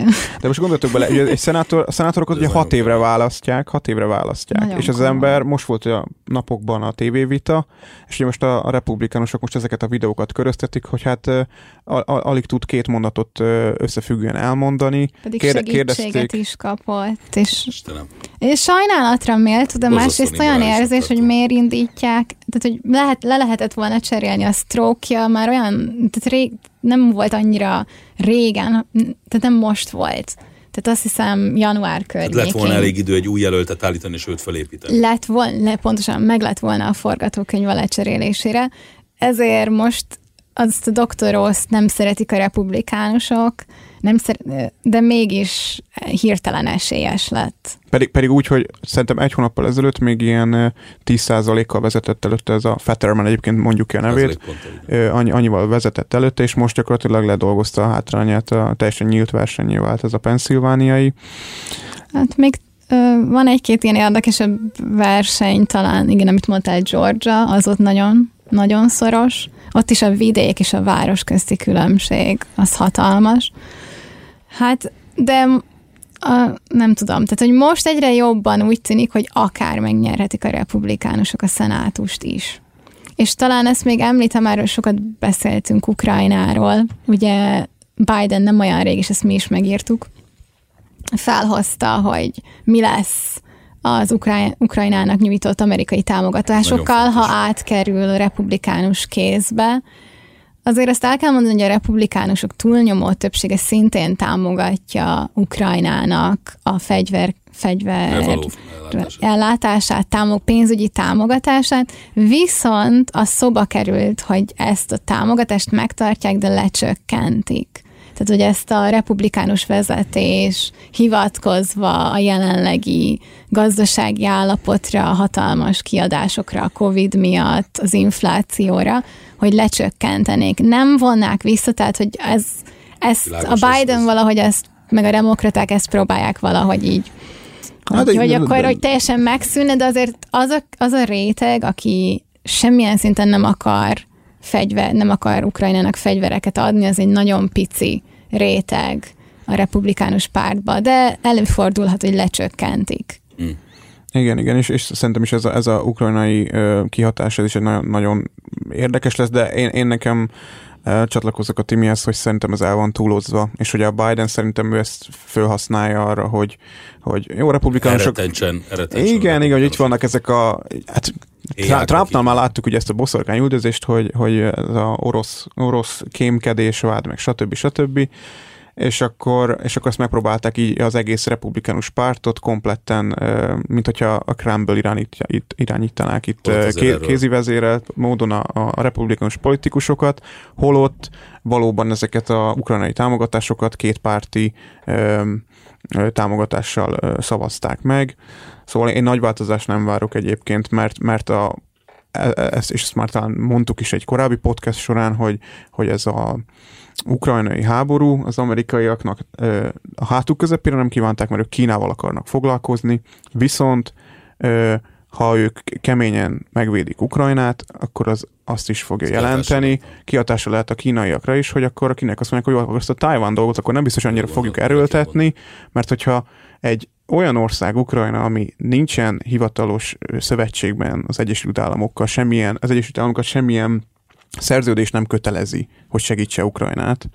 De most gondoltok bele, ugye egy szenátor, a szenátorokat ugye hat évre választják, hat évre választják, Nagyon és az komoly. ember, most volt a napokban a tévévita, és ugye most a, a republikánusok most ezeket a videókat köröztetik, hogy hát a, a, alig tud két mondatot összefüggően elmondani. Pedig Kérde, segítséget is kapott, és, Istenem. és sajnálatra méltó, de másrészt olyan érzés, hogy miért indítják, tehát hogy lehet, le lehetett volna cserélni a stroke már olyan, tehát rég, nem volt annyira régen, tehát nem most volt. Tehát azt hiszem január környékén. Hát lett volna elég idő egy új jelöltet állítani, és őt felépíteni. Lett volna, pontosan meg lett volna a forgatókönyv a lecserélésére. Ezért most azt a doktoroszt nem szeretik a republikánusok, nem szer- de mégis hirtelen esélyes lett. Pedig, pedig úgy, hogy szerintem egy hónappal ezelőtt még ilyen 10%-kal vezetett előtte ez a Fetterman, egyébként mondjuk ki a nevét, annyi, annyival vezetett előtte, és most gyakorlatilag ledolgozta a hátrányát, a teljesen nyílt versenyé vált ez a penszilvániai. Hát még van egy-két ilyen érdekesebb verseny, talán igen, amit mondtál Georgia, az ott nagyon, nagyon szoros. Ott is a vidék és a város közti különbség, az hatalmas. Hát, de a, nem tudom, tehát hogy most egyre jobban úgy tűnik, hogy akár megnyerhetik a republikánusok a szenátust is. És talán ezt még említem, már sokat beszéltünk Ukrajnáról, ugye Biden nem olyan rég, és ezt mi is megírtuk, felhozta, hogy mi lesz az Ukráj- Ukrajnának nyújtott amerikai támogatásokkal, ha átkerül a republikánus kézbe, Azért azt el kell mondani, hogy a republikánusok túlnyomó többsége szintén támogatja Ukrajnának a fegyver, fegyver ellátását, támog, pénzügyi támogatását, viszont a szoba került, hogy ezt a támogatást megtartják, de lecsökkentik. Tehát, hogy ezt a republikánus vezetés hivatkozva a jelenlegi gazdasági állapotra, a hatalmas kiadásokra, a Covid miatt, az inflációra, hogy lecsökkentenék. Nem vonnák vissza, tehát, hogy ez, ezt Világos, a Biden ez, valahogy ezt, meg a demokraták ezt próbálják valahogy így. Hát, hogy, hogy akkor, hogy teljesen megszűnne, de azért az a, az a réteg, aki semmilyen szinten nem akar fegyver, nem akar Ukrajnának fegyvereket adni, az egy nagyon pici réteg a republikánus pártba, de előfordulhat, hogy lecsökkentik. Hmm. Igen, igen, és, és szerintem is ez a, ez a ukrajnai ö, kihatás, ez is egy nagyon, nagyon érdekes lesz, de én, én nekem csatlakozok a Timihez, hogy szerintem ez el van túlozva, és hogy a Biden szerintem ő ezt felhasználja arra, hogy, hogy jó republikánusok... Eretentsen, eretentsen igen, igen, hogy itt vannak ezek a... Hát, Trumpnál már láttuk ugye ezt a boszorkány üldözést, hogy, hogy ez a orosz, orosz kémkedés vád, meg stb. stb és akkor, és akkor ezt megpróbálták így az egész republikánus pártot kompletten, mint hogyha a Crumble irányít, irányítanák itt ké, kézi vezérelt módon a, a republikánus politikusokat, holott valóban ezeket a ukrajnai támogatásokat kétpárti támogatással szavazták meg. Szóval én nagy változást nem várok egyébként, mert, mert a, e, e, ezt, és ezt már talán mondtuk is egy korábbi podcast során, hogy, hogy ez a ukrajnai háború az amerikaiaknak a hátuk közepére nem kívánták, mert ők Kínával akarnak foglalkozni, viszont ha ők keményen megvédik Ukrajnát, akkor az azt is fogja Ez jelenteni. Kiatása lehet a kínaiakra is, hogy akkor a kínaiak azt mondják, hogy akkor ezt a Taiwan dolgot akkor nem biztos annyira fogjuk erőltetni, mert hogyha egy olyan ország, Ukrajna, ami nincsen hivatalos szövetségben az Egyesült Államokkal, semmilyen, az Egyesült Államokat semmilyen szerződés nem kötelezi, hogy segítse Ukrajnát,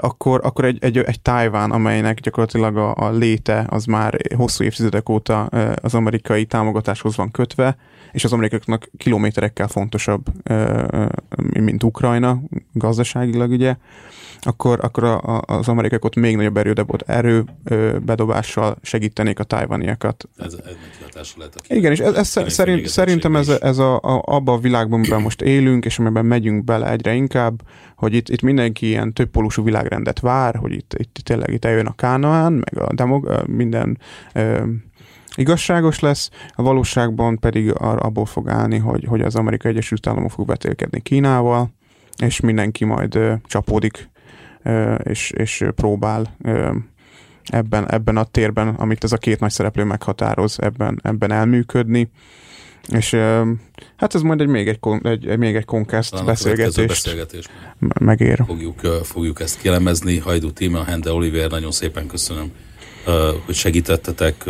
akkor, akkor egy, egy, egy Tájván, amelynek gyakorlatilag a, a léte az már hosszú évtizedek óta az amerikai támogatáshoz van kötve, és az amerikaiaknak kilométerekkel fontosabb, mint Ukrajna gazdaságilag, ugye, akkor, akkor a, az amerikaiak ott még nagyobb erődebot erő bedobással segítenék a tájvaniakat. Ez, ez lehet a Igen, és ez, ez szerint, szerintem ez, ez a, a, abba a világban, amiben most élünk, és amiben megyünk bele egyre inkább, hogy itt, itt mindenki ilyen többpólusú világrendet vár, hogy itt, itt tényleg itt eljön a Kánaán, meg a demog, minden ö, igazságos lesz, a valóságban pedig abból fog állni, hogy, hogy az Amerikai Egyesült Államok fog vetélkedni Kínával, és mindenki majd ö, csapódik és, és próbál ebben, ebben a térben, amit ez a két nagy szereplő meghatároz, ebben, ebben elműködni. És hát ez majd egy még egy, egy, még egy konkászt beszélgetés. beszélgetés. Megér. Fogjuk, fogjuk ezt kielemezni. Hajdu Tíma, Hende Oliver, nagyon szépen köszönöm, hogy segítettetek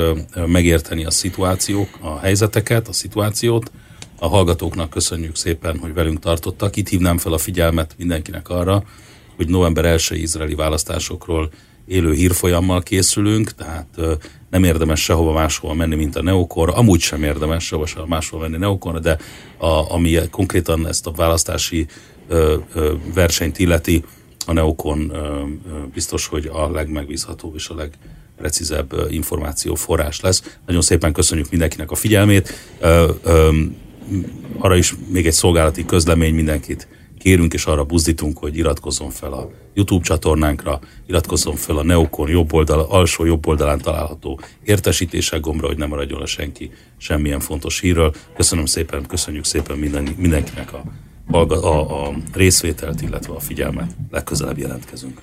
megérteni a szituációk, a helyzeteket, a szituációt. A hallgatóknak köszönjük szépen, hogy velünk tartottak. Itt hívnám fel a figyelmet mindenkinek arra, hogy november 1 izraeli választásokról élő hírfolyammal készülünk, tehát nem érdemes sehova máshova menni, mint a Neokor, amúgy sem érdemes sehova sem máshova menni Neokor, de a, ami konkrétan ezt a választási ö, ö, versenyt illeti, a Neokon ö, ö, biztos, hogy a legmegbízhatóbb és a legprecízebb információ forrás lesz. Nagyon szépen köszönjük mindenkinek a figyelmét. Arra is még egy szolgálati közlemény mindenkit kérünk és arra buzdítunk, hogy iratkozzon fel a YouTube csatornánkra, iratkozzon fel a Neokon jobb oldal, alsó jobb oldalán található értesítések gombra, hogy nem maradjon le senki semmilyen fontos hírről. Köszönöm szépen, köszönjük szépen minden, mindenkinek a, a, a részvételt, illetve a figyelmet. Legközelebb jelentkezünk.